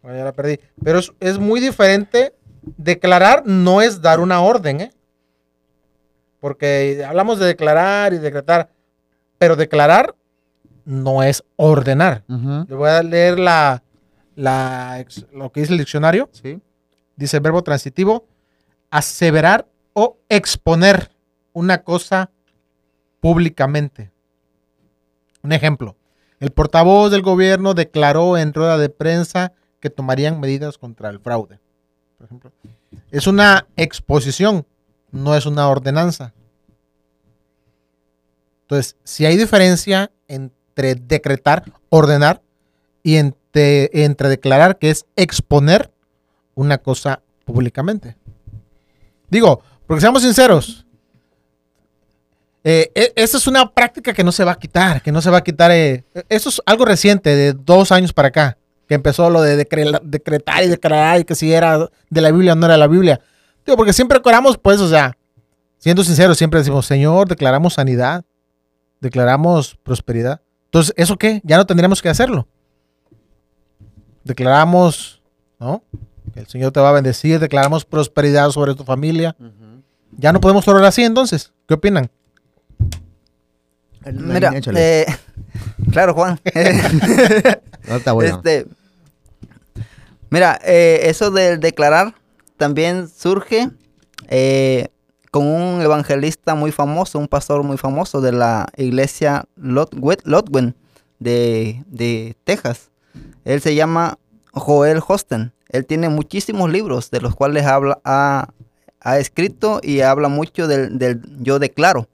Bueno, ya la perdí. Pero es, es muy diferente. Declarar no es dar una orden, ¿eh? Porque hablamos de declarar y decretar. Pero declarar no es ordenar. Ujú. Le voy a leer la, lo que dice el diccionario. Sí. Dice el verbo transitivo, aseverar o exponer una cosa públicamente. Un ejemplo, el portavoz del gobierno declaró en rueda de prensa que tomarían medidas contra el fraude. Por ejemplo, es una exposición, no es una ordenanza. Entonces, si hay diferencia entre decretar, ordenar, y entre, entre declarar, que es exponer una cosa públicamente. Digo, porque seamos sinceros, eh, e- esta es una práctica que no se va a quitar, que no se va a quitar. eh, eso es algo reciente, de dos años para acá, que empezó lo de decre- decretar y declarar y que si era de la Biblia o no era la Biblia. Digo, porque siempre oramos, pues, o sea, siendo sinceros, siempre decimos, Señor, declaramos sanidad, declaramos prosperidad. Entonces, ¿eso qué? Ya no tendríamos que hacerlo. Declaramos, ¿no? Que el Señor te va a bendecir, declaramos prosperidad sobre tu familia. Ya no podemos orar así entonces. ¿Qué opinan? Mira, eh, claro, Juan. Ahorita voy a- este, mira, eh, eso del declarar también surge eh, con un evangelista muy famoso, un pastor muy famoso de la iglesia Lotwe- Lotwen de, de Texas. Él se llama Joel Hosten. Él tiene muchísimos libros de los cuales habla, ha, ha escrito y habla mucho del, del yo declaro.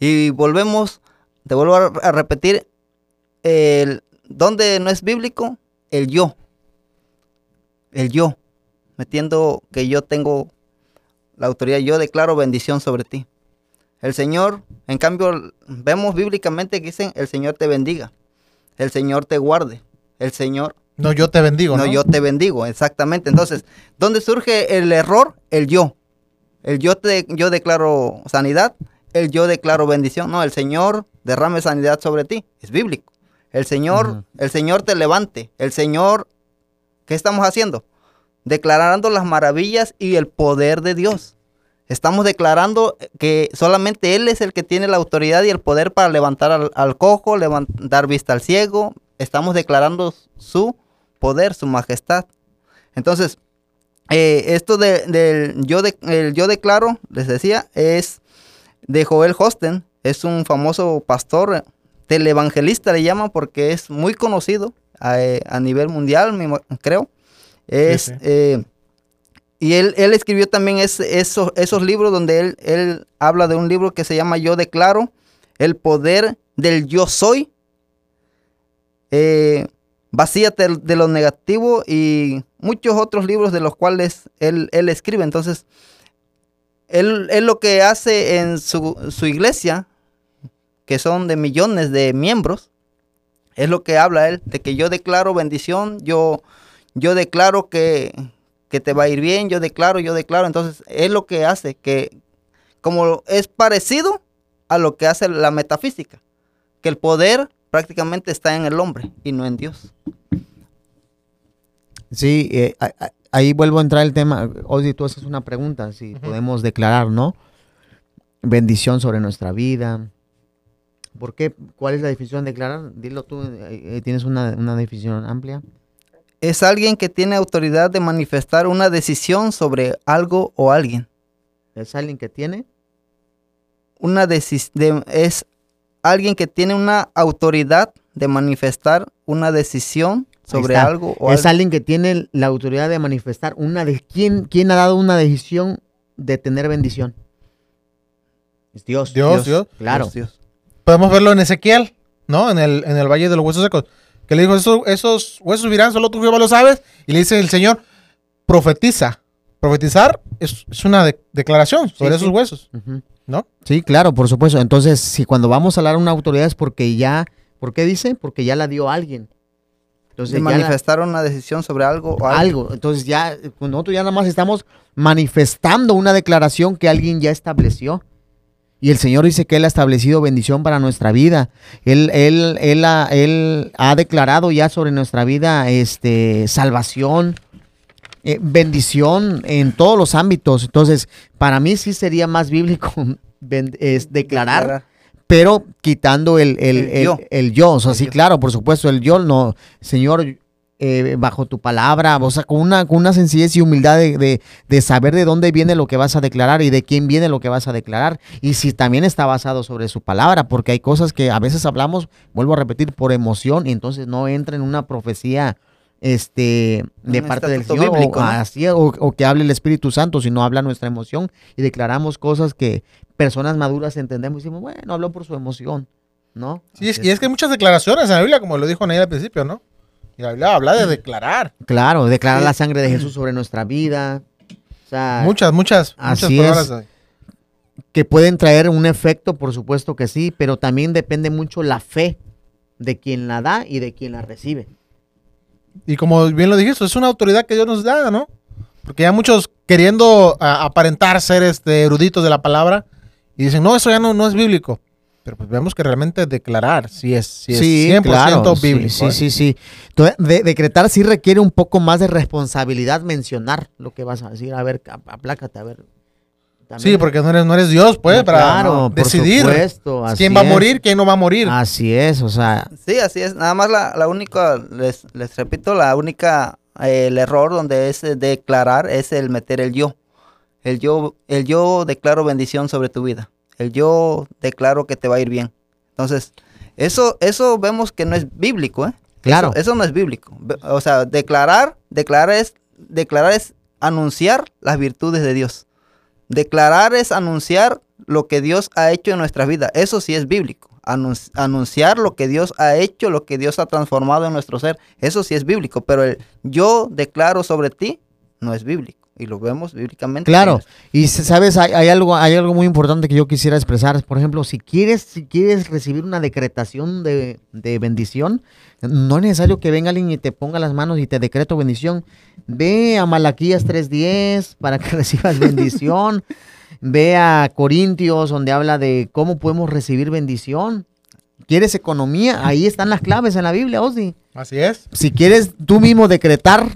Y volvemos, te vuelvo a, a repetir, el- ¿Dónde no es bíblico? El yo. El yo. Metiendo que yo tengo la autoridad, yo declaro bendición sobre ti. El Señor, en cambio, vemos bíblicamente que dicen, el Señor te bendiga, el Señor te guarde, el Señor... No, yo te bendigo, ¿no? No, yo te bendigo, exactamente. Entonces, ¿dónde surge el error? El yo. El yo, te, yo declaro sanidad, el yo declaro bendición. No, el Señor derrame sanidad sobre ti. Es bíblico. El Señor, el Señor te levante. El Señor, ¿qué estamos haciendo? Declarando las maravillas y el poder de Dios. Estamos declarando que solamente Él es el que tiene la autoridad y el poder para levantar al, cojo, dar vista al ciego. Estamos declarando su poder, su majestad. Entonces, eh, esto del yo, de, el yo declaro, les decía, es de Joel Hosten. Es un famoso pastor, televangelista le llaman porque es muy conocido a, eh, nivel mundial, creo. Es... Eh, y él, él escribió también esos, esos libros donde él, él habla de un libro que se llama Yo Declaro, el poder del yo soy. Eh, vacíate de lo negativo y muchos otros libros de los cuales él, él escribe. Entonces, él, él, lo que hace en su, su, iglesia, que son de millones de miembros, es lo que habla él, de que yo declaro bendición, yo, yo declaro que, que te va a ir bien, yo declaro, yo declaro. Entonces, es lo que hace que, como es parecido a lo que hace la metafísica, que el poder prácticamente está en el hombre y no en Dios. Sí, eh, ahí vuelvo a entrar el tema. Ozzy, tú haces una pregunta, si podemos declarar, ¿no? Bendición sobre nuestra vida. ¿Por qué? ¿Cuál es la definición de declarar? Dilo tú, eh, eh, ¿tienes una, una definición amplia? Es alguien que tiene autoridad de manifestar una decisión sobre algo o alguien. ¿Es alguien que tiene? Una decisión es alguien que tiene una autoridad de manifestar una decisión sobre algo o Es alguien que tiene la autoridad de manifestar una de quién quién ha dado una decisión de tener bendición. Es Dios. Dios, Dios. Claro. Podemos verlo en Ezequiel, ¿no? En el, en el Valle de los Huesos Secos que le dijo, esos, esos huesos subirán, solo tú Jehová lo sabes. Y le dice el Señor, profetiza. Profetizar es, una declaración sobre esos huesos, ¿no? Sí, claro, por supuesto. Entonces, si cuando vamos a hablar a una autoridad es porque ya, ¿por qué dice? Porque ya la dio alguien. Entonces, manifestaron una decisión sobre algo o algo. algo. Entonces ya, nosotros ya nada más estamos manifestando una declaración que alguien ya estableció. Y el Señor dice que Él ha establecido bendición para nuestra vida. Él, él, él, ha, él ha declarado ya sobre nuestra vida este, salvación, eh, bendición en todos los ámbitos. Entonces, para mí sí sería más bíblico es declarar, pero quitando el, el, yo. El, yo. O sea, sí, claro, por supuesto, el yo no. Señor, eh, bajo tu palabra, o sea, con una, con una sencillez y humildad de, saber de dónde viene lo que vas a declarar y de quién viene lo que vas a declarar. Y si también está basado sobre su palabra, porque hay cosas que a veces hablamos, vuelvo a repetir, por emoción y entonces no entra en una profecía este de parte del Señor o, que hable el Espíritu Santo, sino habla nuestra emoción y declaramos cosas que personas maduras entendemos y decimos, bueno, habló por su emoción, ¿no? Sí, y es que hay muchas declaraciones en la Biblia, como lo dijo Neil al principio, ¿no? Y habla, habla de declarar. Claro, declarar la sangre de Jesús sobre nuestra vida. muchas, muchas, muchas palabras. que pueden traer un efecto, por supuesto que sí, pero también depende mucho la fe de quien la da y de quien la recibe. Y como bien lo dijiste, es una autoridad que Dios nos da, ¿no? Porque ya muchos queriendo aparentar ser este, eruditos de la palabra y dicen, no, eso ya no, no es bíblico. Pero pues vemos que realmente declarar sí es, sí es 100% bíblico. Sí, sí, sí. Entonces, decretar sí requiere un poco más de responsabilidad mencionar lo que vas a decir. A ver, aplácate, a ver. Sí, porque no eres, no eres Dios, pues, para decidir quién va a morir, quién no va a morir. Así es, o sea. Sí, así es. Nada más la, única, les, les, repito, la única, el error donde es declarar es el meter el yo. El yo, el yo declaro bendición sobre tu vida el yo declaro que te va a ir bien. Entonces, eso, eso vemos que no es bíblico, ¿eh? Claro. Eso, no es bíblico. O sea, declarar, declarar es, declarar es anunciar las virtudes de Dios. Declarar es anunciar lo que Dios ha hecho en nuestra vida. Eso sí es bíblico. anun- anunciar lo que Dios ha hecho, lo que Dios ha transformado en nuestro ser. Eso sí es bíblico, pero el yo declaro sobre ti no es bíblico. Y lo vemos bíblicamente. Claro, y sabes, hay, hay algo, hay algo muy importante que yo quisiera expresar. Por ejemplo, si quieres, si quieres recibir una decretación de, de bendición, no es necesario que venga alguien y te ponga las manos y te decreto bendición. Ve a Malaquías 3.10 para que recibas bendición. Ve a Corintios donde habla de cómo podemos recibir bendición. ¿Quieres economía? Ahí están las claves en la Biblia, Osdi Así es. si quieres tú mismo decretar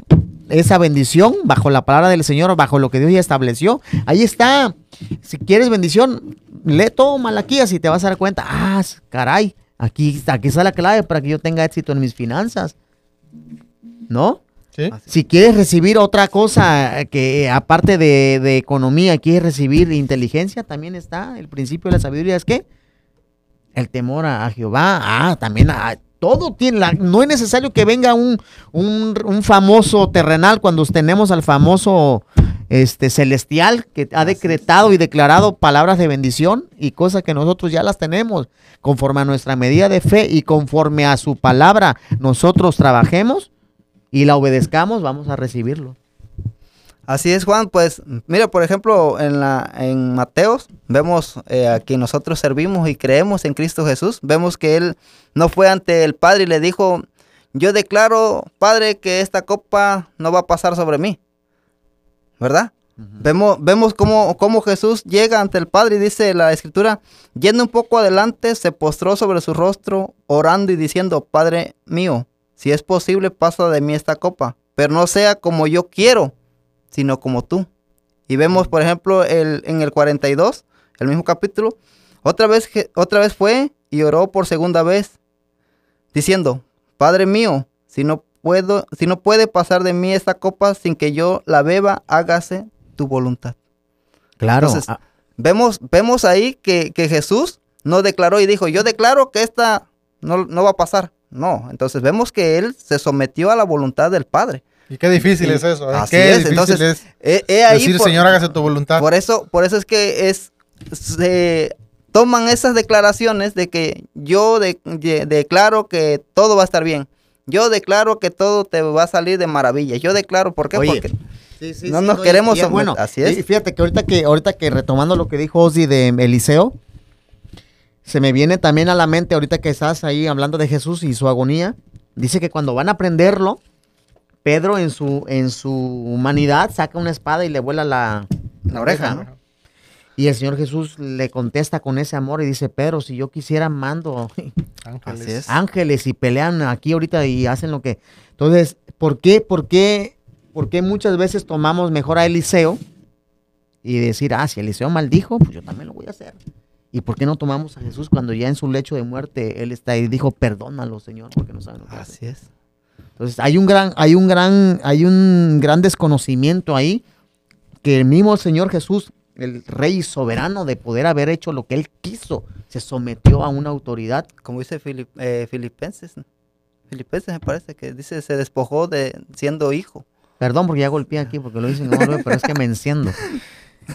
esa bendición bajo la palabra del Señor, bajo lo que Dios ya estableció, ahí está. Si quieres bendición, lee todo Malaquías y te vas a dar cuenta, ah, caray, aquí, aquí está la clave para que yo tenga éxito en mis finanzas. ¿No? Sí. Si quieres recibir otra cosa que aparte de, de economía, quieres recibir inteligencia, también está. El principio de la sabiduría es que el temor a, a Jehová. Ah, también ah, todo tiene. La, no es necesario que venga un, un, un famoso terrenal cuando tenemos al famoso este celestial que ha decretado y declarado palabras de bendición y cosas que nosotros ya las tenemos conforme a nuestra medida de fe y conforme a su palabra nosotros trabajemos y la obedezcamos, vamos a recibirlo. Así es, Juan. Pues mira, por ejemplo, en, la, en Mateos vemos eh, a quien nosotros servimos y creemos en Cristo Jesús. Vemos que Él no fue ante el Padre y le dijo, yo declaro, Padre, que esta copa no va a pasar sobre mí. ¿Verdad? Vemos, vemos cómo, cómo Jesús llega ante el Padre y dice la Escritura, yendo un poco adelante, se postró sobre su rostro, orando y diciendo, Padre mío, si es posible, pasa de mí esta copa, pero no sea como yo quiero, sino como tú. Y vemos, por ejemplo, el, en el 42, el mismo capítulo, otra vez, otra vez fue y oró por segunda vez, diciendo, Padre mío, si no puedo, si no puede pasar de mí esta copa sin que yo la beba, hágase tu voluntad. Claro. Entonces, ah, Vemos, vemos ahí que, que Jesús no declaró y dijo, yo declaro que esta no, no va a pasar. No, entonces vemos que él se sometió a la voluntad del Padre. Y qué difícil Y- es eso. ¿eh? así Qué es, difícil entonces, es he ahí decir, por, Señor, hágase tu voluntad. por eso, por eso es que es se toman esas declaraciones de que yo de- de- declaro que todo va a estar bien. Yo declaro que todo te va a salir de maravilla. Yo declaro, ¿por qué? Oye, Porque Sí, sí, No sí, nos queremos y es somet- bueno. así es. Y fíjate que ahorita que ahorita que retomando lo que dijo Ozzy de Eliseo, se me viene también a la mente ahorita que estás ahí hablando de Jesús y su agonía. Dice que cuando van a prenderlo, Pedro en su en su humanidad saca una espada y le vuela la, La oreja, ¿no? Y el Señor Jesús le contesta con ese amor y dice, Pedro, si yo quisiera mando Ángeles. Ángeles y pelean aquí ahorita y hacen lo que. Entonces, ¿por qué, por qué, por qué muchas veces tomamos mejor a Eliseo y decir, ah, si Eliseo maldijo, pues yo también lo voy a hacer? ¿Y por qué no tomamos a Jesús cuando ya en su lecho de muerte él está y dijo, perdónalo, Señor, porque no saben lo que así es. Entonces, hay un gran, hay un gran, hay un gran desconocimiento ahí que el mismo Señor Jesús, el rey soberano de poder haber hecho lo que él quiso, se sometió a una autoridad Como dice Filip- eh, Filipenses. ¿no? Filipenses me parece que dice se despojó de siendo hijo. Perdón porque ya golpeé aquí porque lo dicen, no, no, pero es que me enciendo.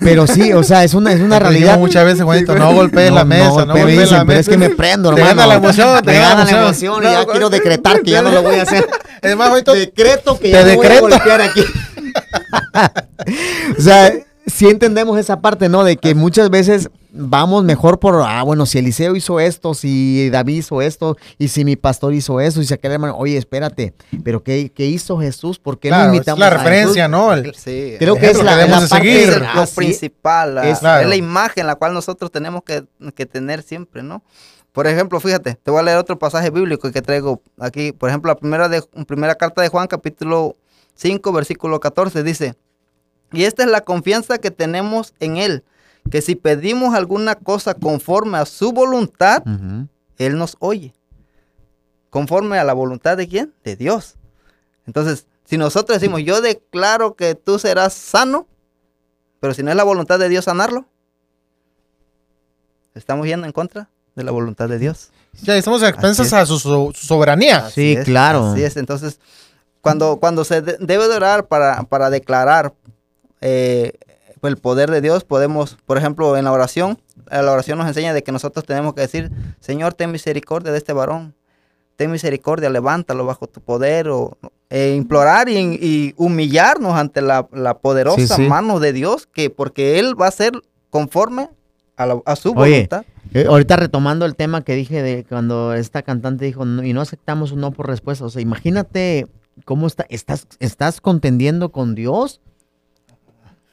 Pero sí, o sea, es una, es una Te realidad. muchas veces, Juanito, no golpees la mesa, no me golpees dicen, la pero es que me prendo, Te hermano. gana la emoción, te me gana la emoción. y ya No, quiero decretar que ya no lo voy a hacer. Es más, Juanito, Decreto que te ya no voy a decreto. golpear aquí. o sea, sí entendemos esa parte, ¿no? De que muchas veces vamos mejor por, ah, bueno, si Eliseo hizo esto, si David hizo esto, y si mi pastor hizo eso, y si aquel hermano, oye, espérate, pero ¿qué, qué hizo Jesús? ¿Por qué claro, no es imitamos la a referencia, Jesús? ¿no? El- Sí, Creo El que es la, que debemos la parte seguir. es ah, lo principal, la- es- es, Claro. la imagen la cual nosotros tenemos que, que tener siempre, ¿no? Por ejemplo, fíjate, te voy a leer otro pasaje bíblico que traigo aquí. Por ejemplo, la primera, de, primera carta de Juan, capítulo 5, versículo 14, dice, y esta es la confianza que tenemos en Él, que si pedimos alguna cosa conforme a su voluntad. Él nos oye. Conforme a la voluntad de quién? De Dios. Entonces, si nosotros decimos, yo declaro que tú serás sano, pero si no es la voluntad de Dios sanarlo, estamos yendo en contra de la voluntad de Dios. Ya estamos a expensas es. a su, su- su soberanía. Así Sí, es, claro. Así es. Entonces, cuando, cuando se de- debe de orar para, para declarar eh, el poder de Dios, podemos, por ejemplo, en la oración, la oración nos enseña de que nosotros tenemos que decir, Señor, ten misericordia de este varón, ten misericordia, levántalo bajo tu poder, o e implorar y, y, humillarnos ante la, la poderosa Sí, sí. mano de Dios, que porque Él va a ser conforme a, la- a su Oye, voluntad. Eh, ahorita retomando el tema que dije de cuando esta cantante dijo "No- y no aceptamos un no por respuesta. O sea, imagínate cómo está, estás, estás contendiendo con Dios.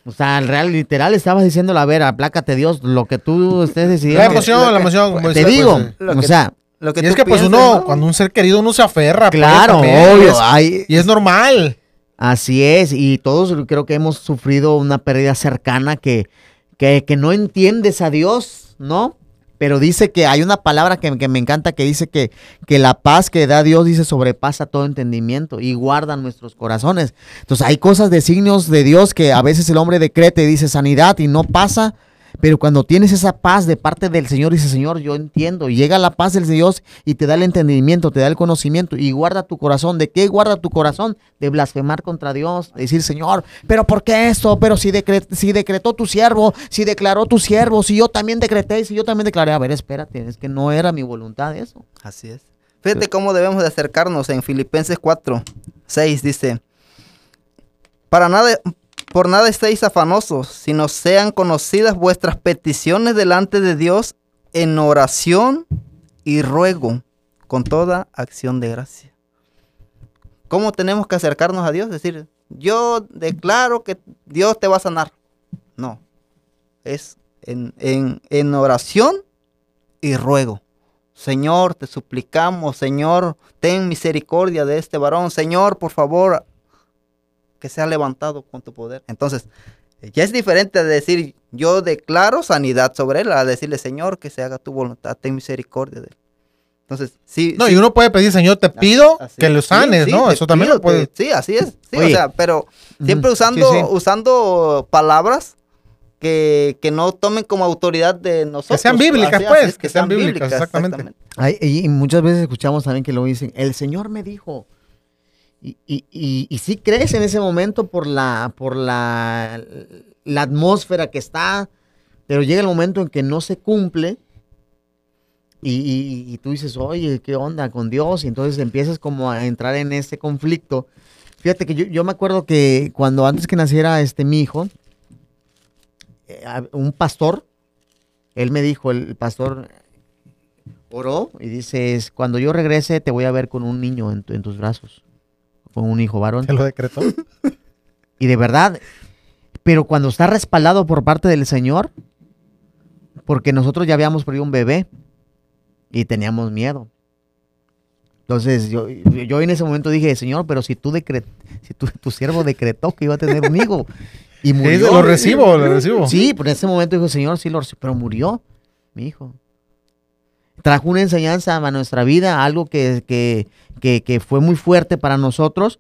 O sea, al real, literal, estabas diciéndole, a ver, aplácate Dios, lo que tú estés decidiendo. La emoción, la emoción. como Te digo, pues, Lo o sea, Lo que y es que pues uno, ¿no? cuando un ser querido uno se aferra. pues, claro, también, y obvio, es- hay- Y es normal. Así es, y todos creo que hemos sufrido una pérdida cercana que, que, que no entiendes a Dios, ¿no? Pero dice que hay una palabra que, me encanta que dice que, que la paz que da Dios, dice, sobrepasa todo entendimiento y guarda nuestros corazones. Entonces hay cosas de signos de Dios que a veces el hombre decreta y dice sanidad y no pasa. Pero cuando tienes esa paz de parte del Señor, dice Señor, yo entiendo. Llega la paz del Dios y te da el entendimiento, te da el conocimiento y guarda tu corazón. ¿De qué guarda tu corazón? De blasfemar contra Dios. De decir, Señor, pero ¿por qué esto? Pero si, decre- si decretó tu siervo, si declaró tu siervo, si yo también decreté, si yo también declaré. A ver, espérate, es que no era mi voluntad eso. Así es. Fíjate cómo debemos de acercarnos en Filipenses 4, 6 dice, para nada, por nada estéis afanosos, sino sean conocidas vuestras peticiones delante de Dios en oración y ruego con toda acción de gracia. ¿Cómo tenemos que acercarnos a Dios? Decir, yo declaro que Dios te va a sanar. No, es en, en- en oración y ruego. Señor, te suplicamos, Señor, ten misericordia de este varón. Señor, por favor, que sea levantado con tu poder. Entonces, ya es diferente de decir, yo declaro sanidad sobre él, a decirle, Señor, que se haga tu voluntad, ten misericordia de él. Entonces, sí. No, sí, y uno puede pedir, Señor, te pido así- que lo sanes, sí, ¿no? Eso también pido, lo puede. te- sí, así es. Sí, Oye. o sea, pero siempre usando, sí, sí. usando palabras que, que no tomen como autoridad de nosotros. sean bíblicas, Así- pues, así es, que sean bíblicas, exactamente. Ay, y, y muchas veces escuchamos también que lo dicen, el Señor me dijo. Y, y, y, y sí crees en ese momento por la, por la, la atmósfera que está, pero llega el momento en que no se cumple y, y- tú dices, oye, ¿qué onda con Dios? Y entonces empiezas como a entrar en este conflicto. Fíjate que yo, yo me acuerdo que cuando antes que naciera este mi hijo, eh, un pastor, él me dijo, el pastor oró y dice, "Es, cuando yo regrese te voy a ver con un niño en tus brazos, con un hijo varón. Se lo decretó. Y de verdad, pero cuando está respaldado por parte del Señor, porque nosotros ya habíamos perdido un bebé y teníamos miedo. Entonces yo, yo en ese momento dije, Señor, pero si tú decret, si tu, tu siervo decretó que iba a tener un hijo y Sí, murió. lo recibo, lo recibo. Sí, pero en ese momento dijo, Señor, sí lo recibo, pero murió mi hijo. Trajo una enseñanza a nuestra vida, algo que, que, que, que fue muy fuerte para nosotros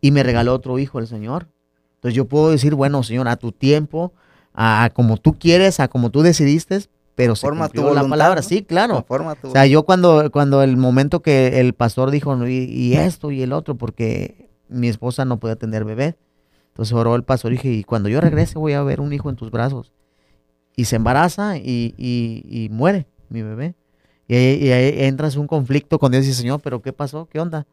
y me regaló otro hijo el Señor. Entonces yo puedo decir, bueno, Señor, a tu tiempo, a, a como tú quieres, a como tú decidiste, pero se Conforme a tu la palabra. ¿no? Sí, claro. Tu O sea, yo cuando, cuando el momento que el pastor dijo, "No, y, y esto y el otro, porque mi esposa no podía tener bebé. Entonces oró el pastor y dije, y cuando yo regrese voy a ver un hijo en tus brazos. Y se embaraza y, y- y muere mi bebé. Y ahí, y ahí entras un conflicto con Dios y dice, Señor, ¿pero qué pasó? ¿Qué onda?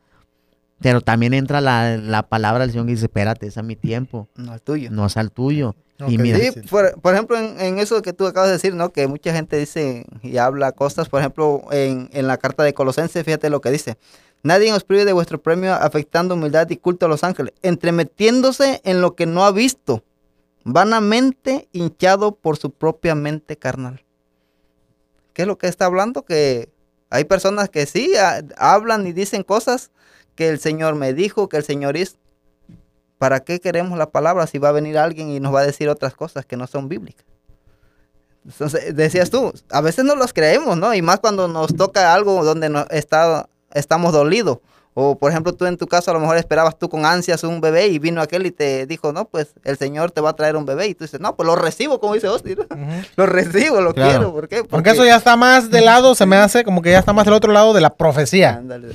Pero también entra la, la palabra del Señor que dice, espérate, es a mi tiempo, no al tuyo. no es al tuyo. Y mira, Sí, por, por ejemplo, en, en eso que tú acabas de decir, ¿no? Que mucha gente dice y habla cosas, por ejemplo, en, en la carta de Colosenses, fíjate lo que dice. Nadie os prive de vuestro premio afectando humildad y culto a los ángeles, entremetiéndose en lo que no ha visto, vanamente hinchado por su propia mente carnal. ¿Qué es lo que está hablando? Que hay personas que sí ha- hablan y dicen cosas que el Señor me dijo, que el Señor hizo. ¿Para qué queremos la palabra si va a venir alguien y nos va a decir otras cosas que no son bíblicas? Entonces, decías tú, a veces no los creemos, ¿no? Y más cuando nos toca algo donde no, está, estamos dolidos. O, por ejemplo, tú en tu caso a lo mejor esperabas tú con ansias un bebé y vino aquel y te dijo, no, pues el Señor te va a traer un bebé. Y tú dices, no, pues lo recibo, como dice Austin. ¿no? Lo recibo, lo Claro. quiero. ¿Por qué? Porque eso ya está más de lado, se me hace como que ya está más del otro lado de la profecía. Ándale.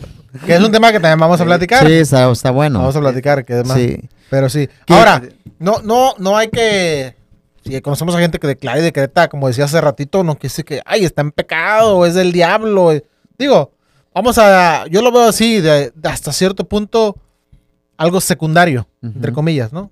Que es un tema que también vamos a platicar. sí, está, está bueno. Vamos a platicar, que además. Sí. Pero sí. ¿Qué? Ahora, no, no, no hay que si conocemos a gente que declara y decreta, como decía hace ratito, no quiere decir que, ay, está en pecado, es del diablo. Digo, vamos a, yo lo veo así, de, de hasta cierto punto, algo secundario, entre comillas, ¿no?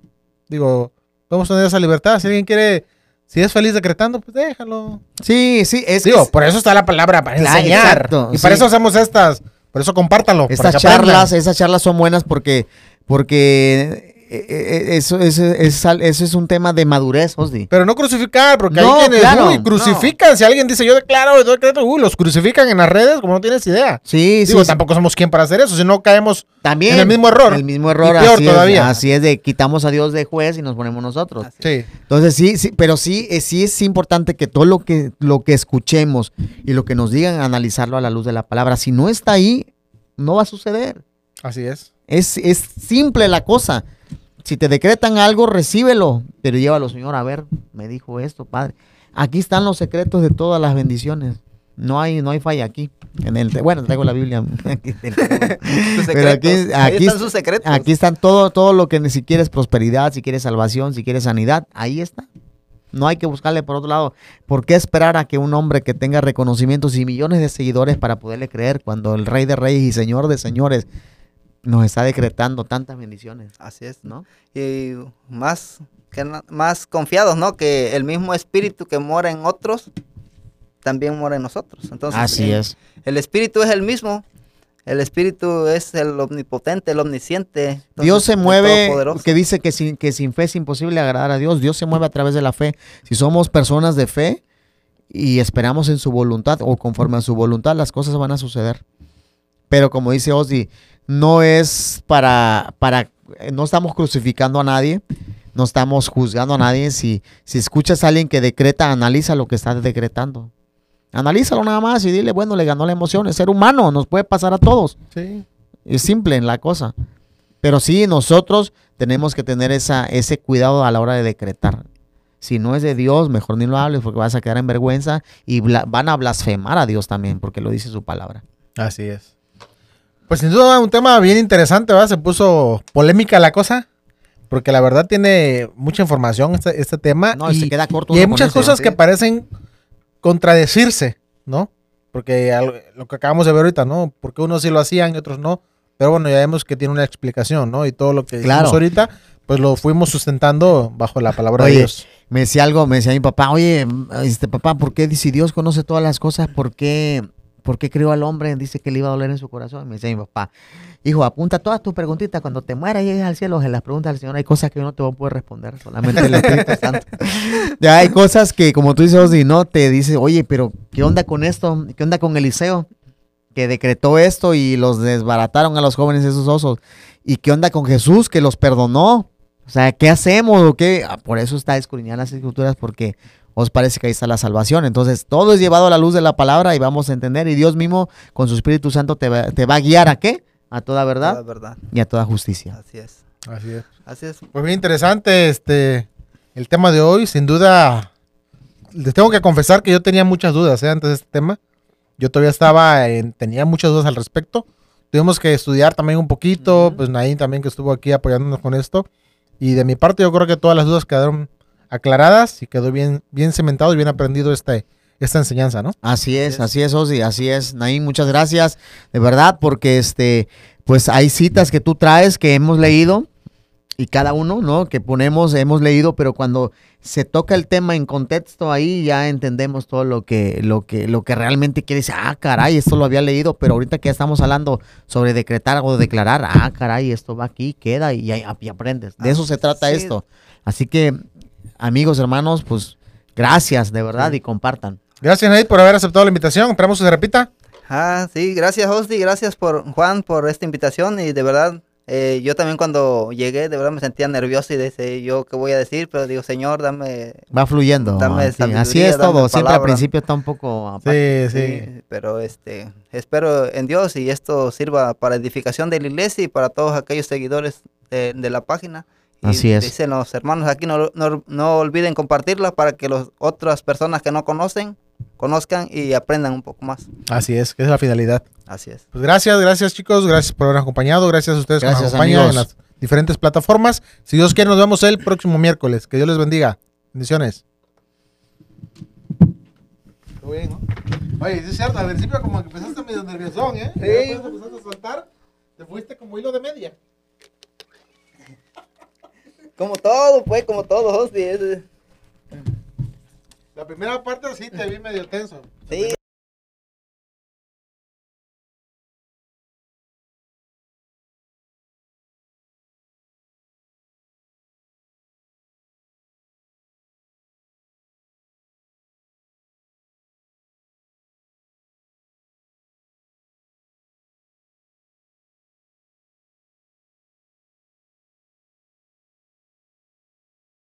Digo, podemos tener esa libertad. Si alguien quiere, si es feliz decretando, pues déjalo. Sí, sí, es Digo, es- por eso está la palabra, para Claro, enseñar. exacto, y para sí. eso hacemos estas. Por eso compártanlo. para estas charlas, esas charlas son buenas porque, porque eh, eh, eso, eso, es, al- eso es un tema de madurez, Osdi. Pero no crucificar, porque No, hay quienes claro, uy, crucifican. Si alguien dice yo declaro, yo decreto, uy, los crucifican en las redes como no tienes idea. Sí, Digo, sí, tampoco somos quien para hacer eso, si no caemos. también. en el mismo error. El mismo error, Y peor así todavía. Es, así es de quitamos a Dios de juez y nos ponemos nosotros. Sí. Entonces sí, sí, pero sí, eh, sí es importante que todo lo que, lo que escuchemos y lo que nos digan, analizarlo a la luz de la palabra. Si no está ahí, no va a suceder. Así es. Es, es simple la cosa. Si te decretan algo, recíbelo, pero llévalo, Señor, a ver, me dijo esto, Padre. Aquí están los secretos de todas las bendiciones. No hay, no hay falla aquí. En el, bueno, traigo la Biblia. Aquí, Pero aquí-. Ahí están es- sus secretos. aquí están todo, todo lo que si quieres prosperidad, si quieres salvación, si quieres sanidad, ahí está. No hay que buscarle por otro lado. ¿Por qué esperar a que un hombre que tenga reconocimientos y millones de seguidores para poderle creer cuando el Rey de Reyes y Señor de Señores nos está decretando tantas bendiciones? Así es. ¿No? Y más, que más confiados, ¿no? Que el mismo espíritu que mora en otros también mora en nosotros. Entonces, Así el- es. El espíritu es el mismo. El espíritu es el omnipotente, el omnisciente. entonces, Dios se mueve, que dice que sin, que sin fe es imposible agradar a Dios. Dios se mueve a través de la fe. Si somos personas de fe y esperamos en su voluntad o conforme a su voluntad, las cosas van a suceder. Pero como dice Ozzy, no es para, para, eh, no estamos crucificando a nadie, no estamos juzgando a nadie. Si, si escuchas a alguien que decreta, analiza lo que está decretando. Analízalo nada más y dile, bueno, le ganó la emoción. Es ser humano, nos puede pasar a todos. Sí. Es simple en la cosa. Pero sí, nosotros tenemos que tener esa, ese cuidado a la hora de decretar. Si no es de Dios, mejor ni lo hables porque vas a quedar en vergüenza y van a blasfemar a Dios también porque lo dice su palabra. Así es. Pues sin duda un tema bien interesante, ¿verdad? Se puso polémica la cosa. Porque la verdad tiene mucha información este, este tema. No, y se queda corto y hay muchas cosas que parecen contradecirse, ¿no? Porque al- lo que acabamos de ver ahorita, ¿no? Porque unos sí lo hacían y otros no. Pero bueno, ya vemos que tiene una explicación, ¿no? Y todo lo que Claro. ahorita, pues lo fuimos sustentando bajo la palabra de Dios. Me decía algo, me decía mi papá, oye, este papá, ¿por qué si Dios conoce todas las cosas, por qué, por qué creó al hombre? Dice que le iba a doler en su corazón. Me decía mi papá, hijo, apunta todas tus preguntitas. Cuando te mueras y llegues al cielo, se las preguntas al Señor. Hay cosas que yo no te voy a poder responder, solamente el Espíritu Santo. Ya hay cosas que, como tú dices, y no te dice, oye, pero ¿qué onda con esto? ¿Qué onda con Eliseo? Que decretó esto y los desbarataron a los jóvenes esos osos. ¿Y qué onda con Jesús que los perdonó? O sea, ¿qué hacemos o qué? Ah, por eso está escudriñando las escrituras porque os parece que ahí está la salvación. Entonces, todo es llevado a la luz de la palabra y vamos a entender. Y Dios mismo, con su Espíritu Santo, te va, te va a guiar a qué? A toda verdad verdad. y a toda justicia. Así es. Así es. Así es. Pues bien interesante este el tema de hoy. Sin duda, les tengo que confesar que yo tenía muchas dudas ¿eh? antes de este tema. Yo todavía estaba, en- tenía muchas dudas al respecto. Tuvimos que estudiar también un poquito, pues Naín también que estuvo aquí apoyándonos con esto. Y de mi parte yo creo que todas las dudas quedaron aclaradas y quedó bien, bien cementado y bien aprendido este, esta enseñanza, ¿no? Así es, así es, Osi, así es. Naín, muchas gracias, de verdad, porque este, pues hay citas que tú traes que hemos leído y cada uno, ¿no? Que ponemos, hemos leído, pero cuando se toca el tema en contexto ahí ya entendemos todo lo que, lo que, lo que realmente quiere decir. Ah, caray, esto lo había leído, pero ahorita que ya estamos hablando sobre decretar o declarar, ah, caray, esto va aquí, queda y, aprendes. De eso se trata sí. esto. Así que, amigos, hermanos, pues gracias, de verdad, y compartan. Gracias Naid por haber aceptado la invitación. Esperamos que se repita. Ah, sí, gracias Hosty, gracias por Juan por esta invitación y de verdad eh, yo también cuando llegué de verdad me sentía nervioso y decía yo qué voy a decir, pero digo Señor dame Va fluyendo. Dame así, así es todo. dame Siempre al principio está un poco aparte. Sí, sí. sí, pero este espero en Dios y esto sirva para edificación de la iglesia y para todos aquellos seguidores de, de la página. Y Así es. Dicen los hermanos aquí no, no, no olviden compartirla para que las otras personas que no conocen conozcan y aprendan un poco más. Así es, que es la finalidad. Así es. Pues gracias, gracias chicos, gracias por haber acompañado, gracias a ustedes Gracias, que nos acompañan en las diferentes plataformas. Si Dios quiere, nos vemos el próximo miércoles. Que Dios les bendiga. Bendiciones. Muy bien, ¿no? Oye, es cierto, al principio como que empezaste medio nerviosón, ¿eh? Sí. Y después empezaste a saltar, te fuiste como hilo de media. Como todo, pues, como todo, Hosty. es- La primera parte sí te vi medio tenso. Sí.